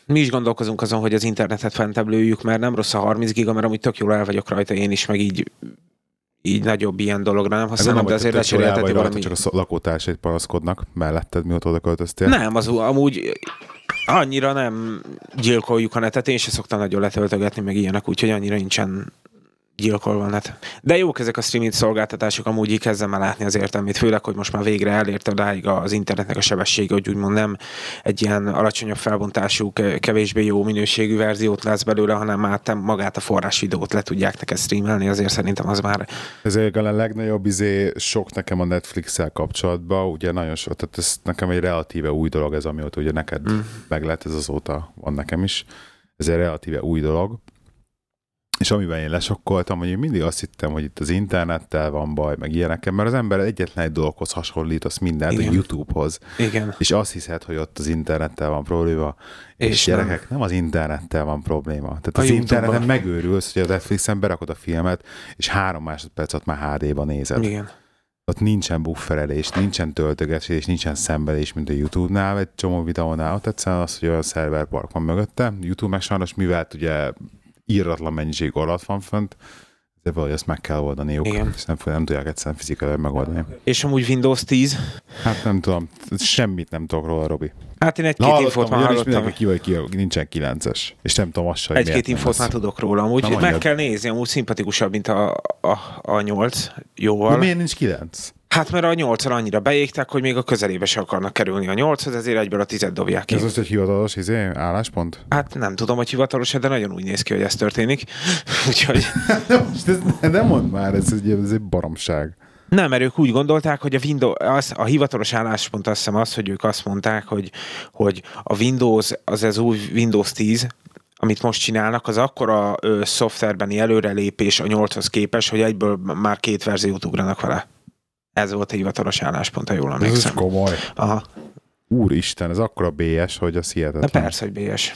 Mi is gondolkozunk azon, hogy az internetet fentebb lőjük, mert nem rossz a 30 giga, mert amúgy tök jól el vagyok rajta én is, meg így így nagyobb ilyen dologra nem használom, de azért lecserélheteti valami. Csak a lakótársait panaszkodnak melletted, mióta oda költöztél. Nem, az amúgy annyira nem gyilkoljuk a netet, én se szoktam nagyon letöltögetni, meg ilyenek, úgyhogy annyira nincsen gyilkolva net. De jók ezek a streaming szolgáltatások, amúgy így kezdem el látni az értelmét, főleg, hogy most már végre elérte odáig az internetnek a sebessége, hogy úgymond nem egy ilyen alacsonyabb felbontású, ke- kevésbé jó minőségű verziót lesz belőle, hanem már magát a forrás videót le tudják neked streamelni, azért szerintem az már Ez a legnagyobb izé sok nekem a Netflix-el kapcsolatban, ugye nagyon sok, tehát ez nekem egy relatíve új dolog ez, amióta ugye neked mm. meg lett, ez azóta van nekem is. Ez egy relatíve új dolog. És amiben én lesokkoltam, hogy én mindig azt hittem, hogy itt az internettel van baj, meg ilyenekkel, mert az ember egyetlen egy dologhoz hasonlít, az mindent, a Igen. YouTube-hoz. igen. És azt hiszed, hogy ott az internettel van probléma, és, És gyerekek, nem. nem az internettel van probléma. Tehát A az YouTube-ban. interneten megőrülsz, hogy a Netflixen berakod a filmet, és három másodperc alatt már HD-ban nézed. Igen. ott nincsen bufferelés, nincsen töltögetés, nincsen szenvedés, mint a YouTube-nál, egy csomó videónál. Ott egyszerűen az, hogy olyan szerverpark van mögötte. YouTube meg sajnos, mivel ugye írratlan mennyiség alatt van fönt, de valahogy ezt meg kell oldaniuk, Igen. és nem, nem tudják egyszerűen fizikailag megoldani. És amúgy Windows 10. Hát nem tudom, semmit nem tudok róla, Robi. Hát én egy-két hallottam, infót már hallottam. ki vagy ki, nincsen 9-es. És nem tudom azt sem, Egy-két infót már tudok róla. Amúgy Na, meg kell nézni, amúgy szimpatikusabb, mint a, a, a 8 De jóval. miért nincs 9? Hát mert a 8 annyira beégtek, hogy még a közelébe se akarnak kerülni a 8 ezért egyből a 10 dobják ki. Ez most egy hivatalos izé, álláspont? Hát nem tudom, hogy hivatalos, de nagyon úgy néz ki, hogy ez történik. Úgyhogy De most ez, nem mondd már, ez egy, ez egy baromság. nem, mert ők úgy gondolták, hogy a Windows, az, a hivatalos álláspont azt hiszem az, hogy ők azt mondták, hogy, hogy a Windows, az az új Windows 10, amit most csinálnak, az akkora ö, szoftverbeni előrelépés a 8-hoz képes, hogy egyből már két verziót ugranak vele. Ez volt a hivatalos álláspont, ha jól Ez emlékszem. komoly. Aha. Úristen, ez akkora BS, hogy az Na hihetetlen. persze, hogy BS.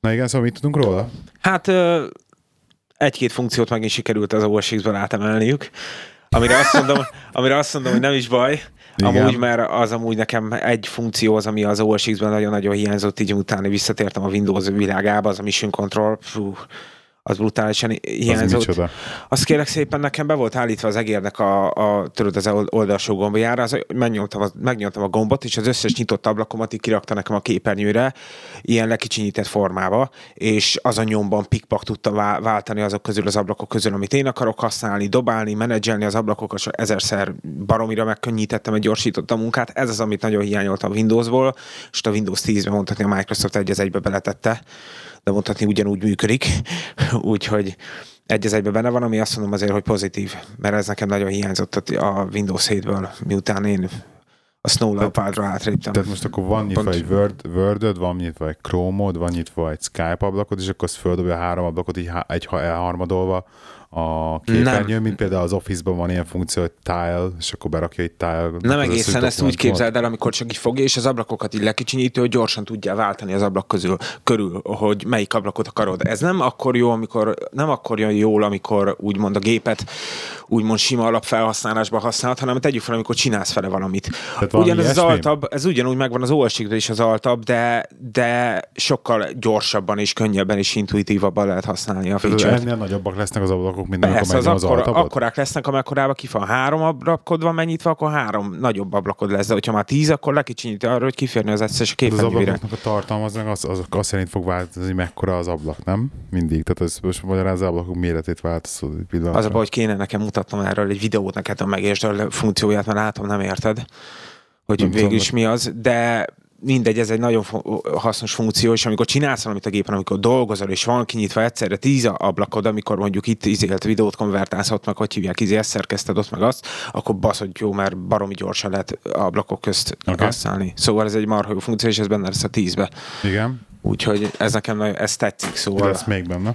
Na igen, szóval mit tudunk róla? Hát egy-két funkciót megint sikerült az OSX-ből átemelniük, amire azt mondom, amire azt mondom, hogy nem is baj. Igen. Amúgy, mert az amúgy nekem egy funkció az, ami az OSX-ben nagyon-nagyon hiányzott, így utána visszatértem a Windows világába, az a Mission Control, fú, az brutálisan Az hiányzott. micsoda? Azt kérek szépen, nekem be volt állítva az egérnek a, a tudod, az oldalsó gombjára, az, megnyomtam, a, megnyomtam a gombot, és az összes nyitott ablakomat így kirakta nekem a képernyőre, ilyen lekicsinyített formába, és az a nyomban pikpak tudta vá- váltani azok közül az ablakok közül, amit én akarok használni, dobálni, menedzselni az ablakokat, és ezerszer baromira megkönnyítettem, egy gyorsítottam a munkát. Ez az, amit nagyon hiányoltam a Windowsból, és a Windows 10-ben mondhatni a Microsoft egy az egybe beletette, de mondhatni ugyanúgy működik, úgyhogy egy az egybe benne van, ami azt mondom azért, hogy pozitív, mert ez nekem nagyon hiányzott a Windows 7-ből, miután én a Snow Leopardra átréptem. Tehát most akkor van nyitva Pont. egy Word, Word-öd, van nyitva egy Chrome-od, van nyitva egy Skype ablakod, és akkor az földobja a három ablakot így há- egy ha- elharmadolva a képernyőn, mint például az Office-ban van ilyen funkció, hogy tile, és akkor berakja egy tile. Nem egészen, ezt úgy képzeld el, amikor csak így fogja, és az ablakokat így lekicsinyítő, hogy gyorsan tudja váltani az ablak közül, körül, hogy melyik ablakot akarod. Ez nem akkor jó, amikor, nem akkor jön jól, amikor úgymond a gépet úgymond sima alapfelhasználásban használod, hanem tegyük fel, amikor csinálsz vele valamit. valami Ugyanez az altabb, ez ugyanúgy megvan az os is az altabb, de, de sokkal gyorsabban és könnyebben és intuitívabban lehet használni a Tehát feature-t. ennél nagyobbak lesznek az ablakok, mint amikor Persze, az, az akkora, akkorák lesznek, amekkorában ki van három ablakod van megnyitva, akkor három nagyobb ablakod lesz, de hogyha már tíz, akkor lekicsinyíti arra, hogy kiférni az egyszeres Az képernyőre. ablakoknak a tartalma az, az, az, az szerint fog változni, mekkora az ablak, nem? Mindig. Tehát ez most magyaráz az ablakok méretét egy pillanatra. Az a baj, hogy kéne nekem mutatnom erről egy videót neked, a megértsd a funkcióját, mert látom, nem érted, hogy Nem végül is mi az, de mindegy, ez egy nagyon hasznos funkció, és amikor csinálsz valamit a gépen, amikor dolgozol, és van kinyitva egyszerre tíz ablakod, amikor mondjuk itt izélt videót konvertálsz, ott meg hogy hívják, izé, ezt szerkeszted ott meg azt, akkor baszott jó, mert baromi gyorsan lehet ablakok közt okay. használni. Szóval ez egy marha jó funkció, és ez benne lesz a tízbe. Igen, Úgyhogy ez nekem nagyon, ez tetszik, szóval. lesz még benne.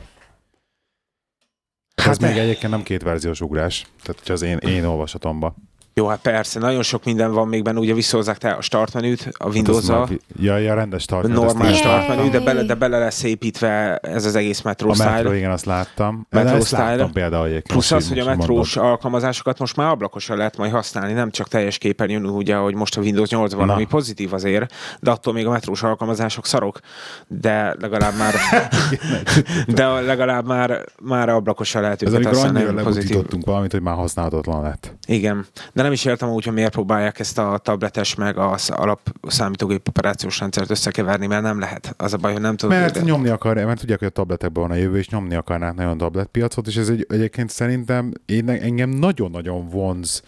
Hát ez még de- egyébként nem két verziós ugrás, tehát hogy az én, én olvasatomba. Jó, hát persze, nagyon sok minden van még benne, ugye visszahozzák te a start menüt a Hát az Windows-zal, már- Ja, ja, rendes start. menü, normál ezt én is start láttam. menü, de bele, de bele lesz építve ez az egész Metro A Style. Metro, igen, azt láttam. Metro ezt Style. láttam például egyébként. Plusz az, hogy a metrós mondod. alkalmazásokat most már ablakosan lehet majd használni, nem csak teljes képernyőn, ugye, hogy most a Windows 8 van, Na. ami pozitív azért, de attól még a metrós alkalmazások szarok, de legalább már de legalább már, már ablakosan lehet Ez őket amikor használni, annyira ami pozitív. lebutítottunk valamit, hogy már használhatatlan lett. Igen, de nem is értem úgy, hogy miért próbálják ezt a tabletes meg az alap számítógép operációs rendszert összekeverni, mert nem lehet. Az a baj, hogy nem tudom. Mert de- nyomni akarják, mert tudják, hogy a tabletekben van a jövő, és nyomni akarnák nagyon tabletpiacot, és ez egy, egyébként szerintem én, engem nagyon-nagyon vonz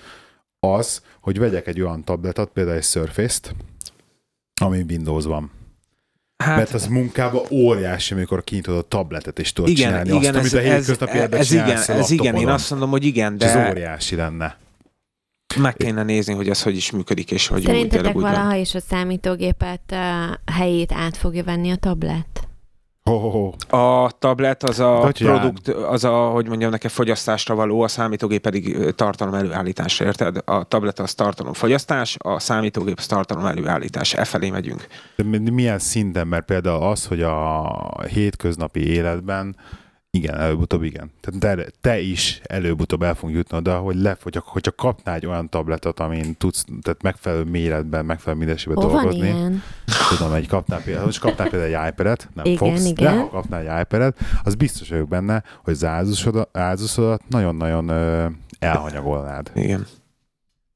az, hogy vegyek egy olyan tabletet, például egy Surface-t, ami Windows van. hát, Mert az munkában óriási, amikor kinyitod a tabletet, és tudod igen, csinálni igen, azt, ez, amit a ez, hétköznapi ez, életben ez, igen, ez igen, én azt mondom, hogy igen, És ez de óriási lenne. Meg kéne nézni, hogy ez hogy is működik, és hogy Szerintetek úgy valaha is a számítógépet uh, helyét át fogja venni a tablet? Ho. A tablet az a Hogy produkt, az a, hogy mondjam, neked fogyasztásra való, a számítógép pedig tartalom előállításra, érted? A tablet az tartalomfogyasztás, a számítógép az tartalom előállítás. E felé megyünk. De mi- milyen szinten? Mert például az, hogy a hétköznapi életben Igen, előbb-utóbb igen. Tehát te, te is előbb-utóbb el fogunk jutni oda, hogy le, hogyha, kapnál egy olyan tabletet, amin tudsz, tehát megfelelő méretben, megfelelő minőségben Hol van dolgozni. ilyen? Tudom, egy kapnál például, most kapnál például egy iPad-et, nem Igen, fogsz, igen. de ha kapnál egy iPad-et, az biztos vagyok benne, hogy az áldozodat, áldozodat nagyon-nagyon ö, elhanyagolnád. Igen.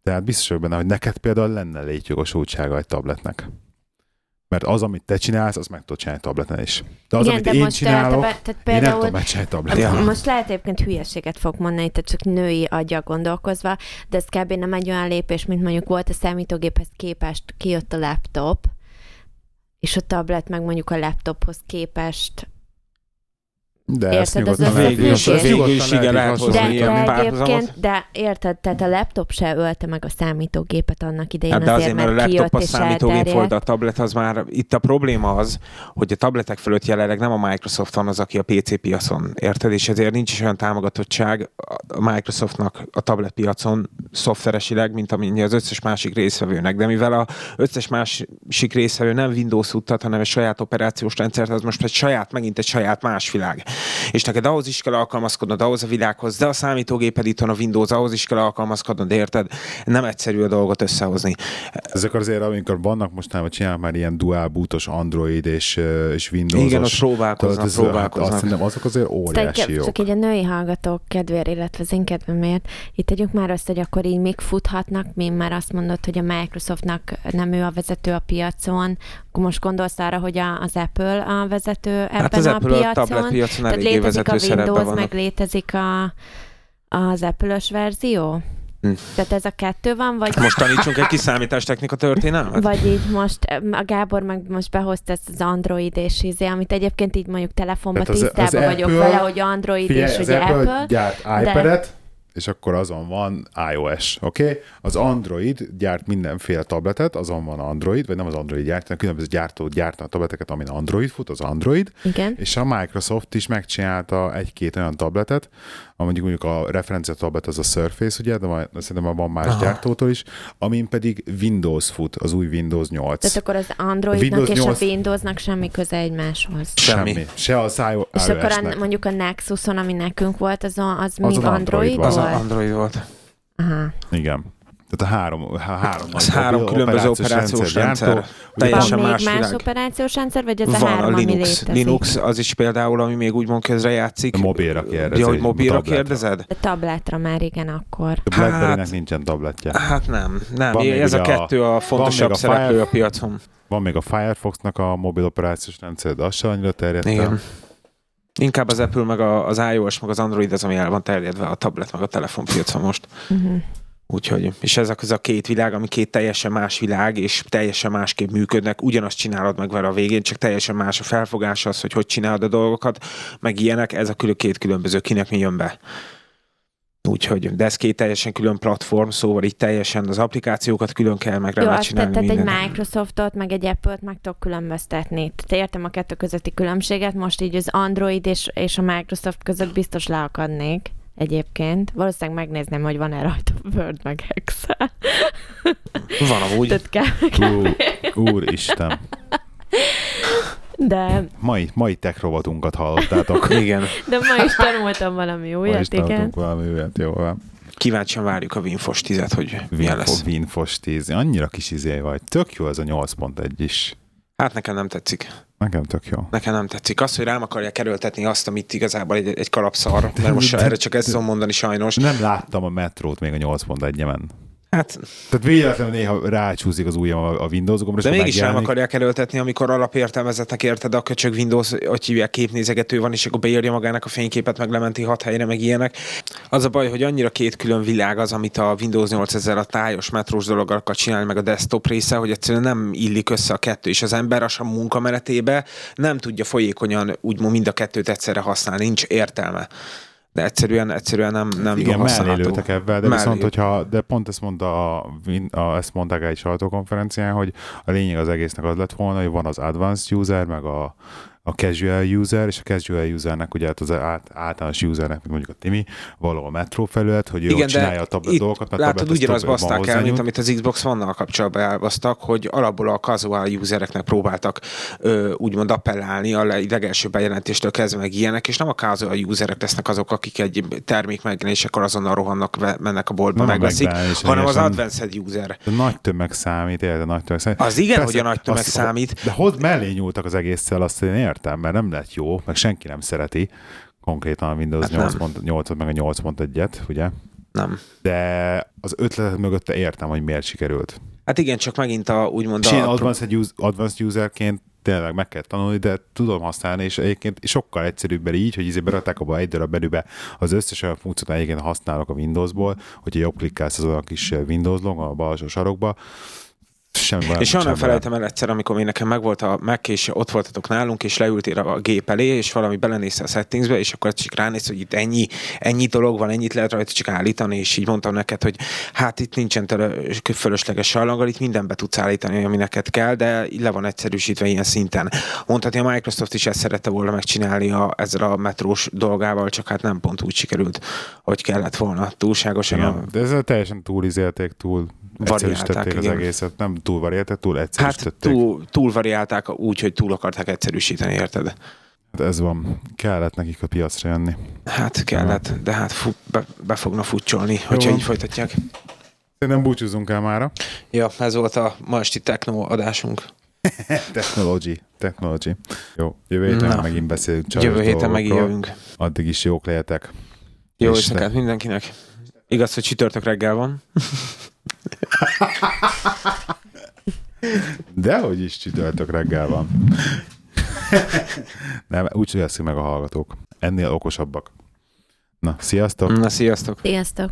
Tehát biztos vagyok benne, hogy neked például lenne létjogosultsága egy tabletnek. Mert az, amit te csinálsz, az meg tudod csinálni tableten is. De az, Igen, amit de én most csinálok, tehát, tehát én nem például tudom megcsinálni tableten. Most lehet egyébként hülyeséget fog mondani, tehát csak női agya gondolkozva, de ez kb. nem egy olyan lépés, mint mondjuk volt a számítógéphez képest, kijött a laptop, és a tablet meg mondjuk a laptophoz képest. De Érted, ezt az Végül is, Végül is igen, De, ilyen egyébként, de érted, tehát a laptop se ölte meg a számítógépet annak idején Hát de azért, azért, mert a mert laptop kijött a számítógép volt, a tablet az már, itt a probléma az, hogy a tabletek fölött jelenleg nem a Microsoft van az, aki a PC piacon, érted? És ezért nincs is olyan támogatottság a Microsoftnak a tablet piacon szoftveresileg, mint amennyi az összes másik részvevőnek. De mivel a összes másik részvevő nem Windows uttat, hanem egy saját operációs rendszert, az most egy saját, megint egy saját más világ. És neked ahhoz is kell alkalmazkodnod, ahhoz a világhoz, de a számítógéped itthon a Windows, ahhoz is kell alkalmazkodnod, érted? Nem egyszerű a dolgot összehozni. Ezek azért, amikor vannak mostanában csinálnak már ilyen dual bootos Android és, és Windows-os. Igen, ott próbálkoznak, ez- próbálkoznak. Azt szerintem azok azért óriási Csak, jók. csak így a női hallgatók kedvéért, illetve az én kedvemért, itt tegyük már össze, hogy akkor így még futhatnak, mi már azt mondod, hogy a Microsoftnak nem ő a vezető a piacon, most gondolsz arra, hogy a, az Apple a vezető ebben Hát az a Apple a piacon? tablet piacon Tehát létezik a Windows, van. meg létezik a, az Apple-ös verzió? Hm. Tehát ez a kettő van, vagy Most tanítsunk egy kiszámítástechnika történelmet? vagy így most, a Gábor meg most behozta ezt az Android és izé, amit egyébként így mondjuk telefonban Tehát az- az tisztában vagyok Apple- vele, hogy Android Figyelj, és az ugye Apple, Apple. gyárt iPad-et, és akkor azon van iOS, oké? Okay? Az Android gyárt mindenféle tabletet, azon van Android, vagy nem az Android gyárt, hanem különböző gyártók gyártanak tableteket, amin Android fut, az Android, Igen. és a Microsoft is megcsinálta egy-két olyan tabletet, mondjuk mondjuk a referencia tablet az a Surface, ugye, de majd, szerintem van más Aha. gyártótól is, amin pedig Windows fut, az új Windows 8. Tehát akkor az Androidnak Windows és 8 a Windowsnak semmi köze egymáshoz. Semmi. Se az iOS-nek. És akkor a, mondjuk a Nexuson, ami nekünk volt, az, a, az még az Android, Android volt? Az a Android volt. Aha. Igen. Tehát a három, há- három, Az nagy három mobil különböző operációs rendszer. Ugye Teljesen Van még más operációs rendszer, vagy ez a Van három, a ami Linux. létezik? Linux az is például, ami még úgymond közre játszik. A mobilra kérdezi. Ja, hogy mobilra tabletre. kérdezed? A tabletra már igen akkor. A Blackberry-nek Hát- nincsen tabletje. Hát nem, nem. Van Ez a a- kettő a fontosabb a szereplő Fire- a piacon. Van még a Firefoxnak a mobil operációs rendszer, de az se annyira terjedt. Igen. Inkább az Apple, meg a- az iOS, meg az Android az, ami el van terjedve, a tablet, meg a telefonpiacon most. Uh-huh. Úgyhogy, és ez a, ez a két világ, ami két teljesen más világ, és teljesen másképp működnek, ugyanazt csinálod meg vele a végén, csak teljesen más a felfogás az, hogy hogy csinálod a dolgokat, meg ilyenek, ez a külön két különböző, kinek mi jön be. Úgyhogy, de ez két teljesen külön platform, szóval itt teljesen az applikációkat külön kell meg Jó, rá azt csinálni. tehát egy mindent. Microsoftot, meg egy Apple-t meg tudok különböztetni. Tehát értem a kettő közötti különbséget, most így az Android és, és a Microsoft között biztos leakadnék egyébként. Valószínűleg megnézném, hogy van-e rajta Word meg Excel. Van amúgy. Tehát kell, Ú, úristen. de, Mai, mai tech rovatunkat hallottátok. Igen. de ma is tanultam valami Ma újat, is igen. valami olyat, jó van. Kíváncsian várjuk a Winfos 10 hogy milyen lesz. Winfo, Winfos 10. Annyira kis izé vagy. Tök jó ez a 8.1 is. Hát nekem nem tetszik. Nekem tök jó. Nekem nem tetszik. Az, hogy rám akarják erőltetni azt, amit igazából egy, egy kalapszar, mert most erre csak ezt tudom mondani sajnos. Nem láttam a metrót még a 8.1-emen. Hát, Tehát véletlenül néha rácsúszik az ujjam a Windows gombra, de mégis megjelenik. akarják erőltetni, amikor alapértelmezetnek érted, a köcsög Windows, hogy hívják, képnézegető van, és akkor beírja magának a fényképet, meg lementi hat helyre, meg ilyenek. Az a baj, hogy annyira két külön világ az, amit a Windows 8 ezzel a tájos metrós dologgal akar csinálni, meg a desktop része, hogy egyszerűen nem illik össze a kettő, és az ember a munkamenetébe nem tudja folyékonyan úgymond mind a kettőt egyszerre használni, nincs értelme. De egyszerűen, egyszerűen nem, nem Igen, jó mellé használható. lőttek ebben, de Mellé. viszont, hogyha, de pont ezt mondta a, a ezt mondták egy sajtókonferencián, hogy a lényeg az egésznek az lett volna, hogy van az advanced user, meg a a casual user, és a casual usernek, ugye hát az át, általános usernek, mondjuk a Timi, való a Metro felület, hogy ő csinálja a tablet dolgokat, mert látod, ugyanazt baszták el, mint amit az Xbox One-nal kapcsolatban elbasztak, hogy alapból a casual usereknek próbáltak ö, úgymond appellálni a legelső bejelentéstől kezdve meg ilyenek, és nem a casual userek lesznek azok, akik egy termék megjelenésekor azonnal rohannak, mennek a boltba, megveszik, hanem az advanced user. De nagy tömeg számít, érted, nagy tömeg számít. Az igen, Persze, hogy a nagy tömeg azt, számít. De hogy mellé nyúltak az egésszel, azt én értem, mert nem lett jó, meg senki nem szereti konkrétan a Windows hát 8.8 meg a 8.1-et, ugye? Nem. De az ötletet mögötte értem, hogy miért sikerült. Hát igen, csak megint a úgymond... És én advanced, user, advanced userként tényleg meg kell tanulni, de tudom használni, és egyébként sokkal egyszerűbb így, hogy izé berakták abba egy darab belübe az összes olyan funkciót, egyébként használok a Windowsból, hogyha jobb klikkelsz az olyan kis Windows log a bal sarokba, Semmi és soha nem felejtem el egyszer, amikor még nekem megvolt a Mac, és ott voltatok nálunk, és leültél a gép elé, és valami belenézte a settingsbe, és akkor csak ránéz, hogy itt ennyi, ennyi dolog van, ennyit lehet rajta csak állítani, és így mondtam neked, hogy hát itt nincsen tele, fölösleges sallanggal, itt mindenbe tudsz állítani, ami neked kell, de le van egyszerűsítve ilyen szinten. Mondhatni, a Microsoft is ezt szerette volna megcsinálni a, ezzel a metrós dolgával, csak hát nem pont úgy sikerült, hogy kellett volna. Túlságosan. Igen, a... De ez teljesen túlizélték, túl egyszerűsítették az egészet, nem túl variálták, túl egyszerűsítették. Hát túl, túl variálták úgy, hogy túl akarták egyszerűsíteni, érted? Hát ez van. Kellett nekik a piacra jönni. Hát kellett, de hát fu, be, be fogna futcsolni, Jó. hogyha így folytatják. Szerintem búcsúzunk el mára. Ja, ez volt a ma esti techno adásunk. technology, technology. Jó, jövő héten Na. megint beszélünk Jövő héten megint jövünk. Addig is jók lehetek. Jó éjszakát mindenkinek. Igaz, hogy csütörtök reggel van. Dehogy is csütörtök reggel van. Nem, úgy veszik meg a hallgatók. Ennél okosabbak. Na, sziasztok! Na, sziasztok! Sziasztok!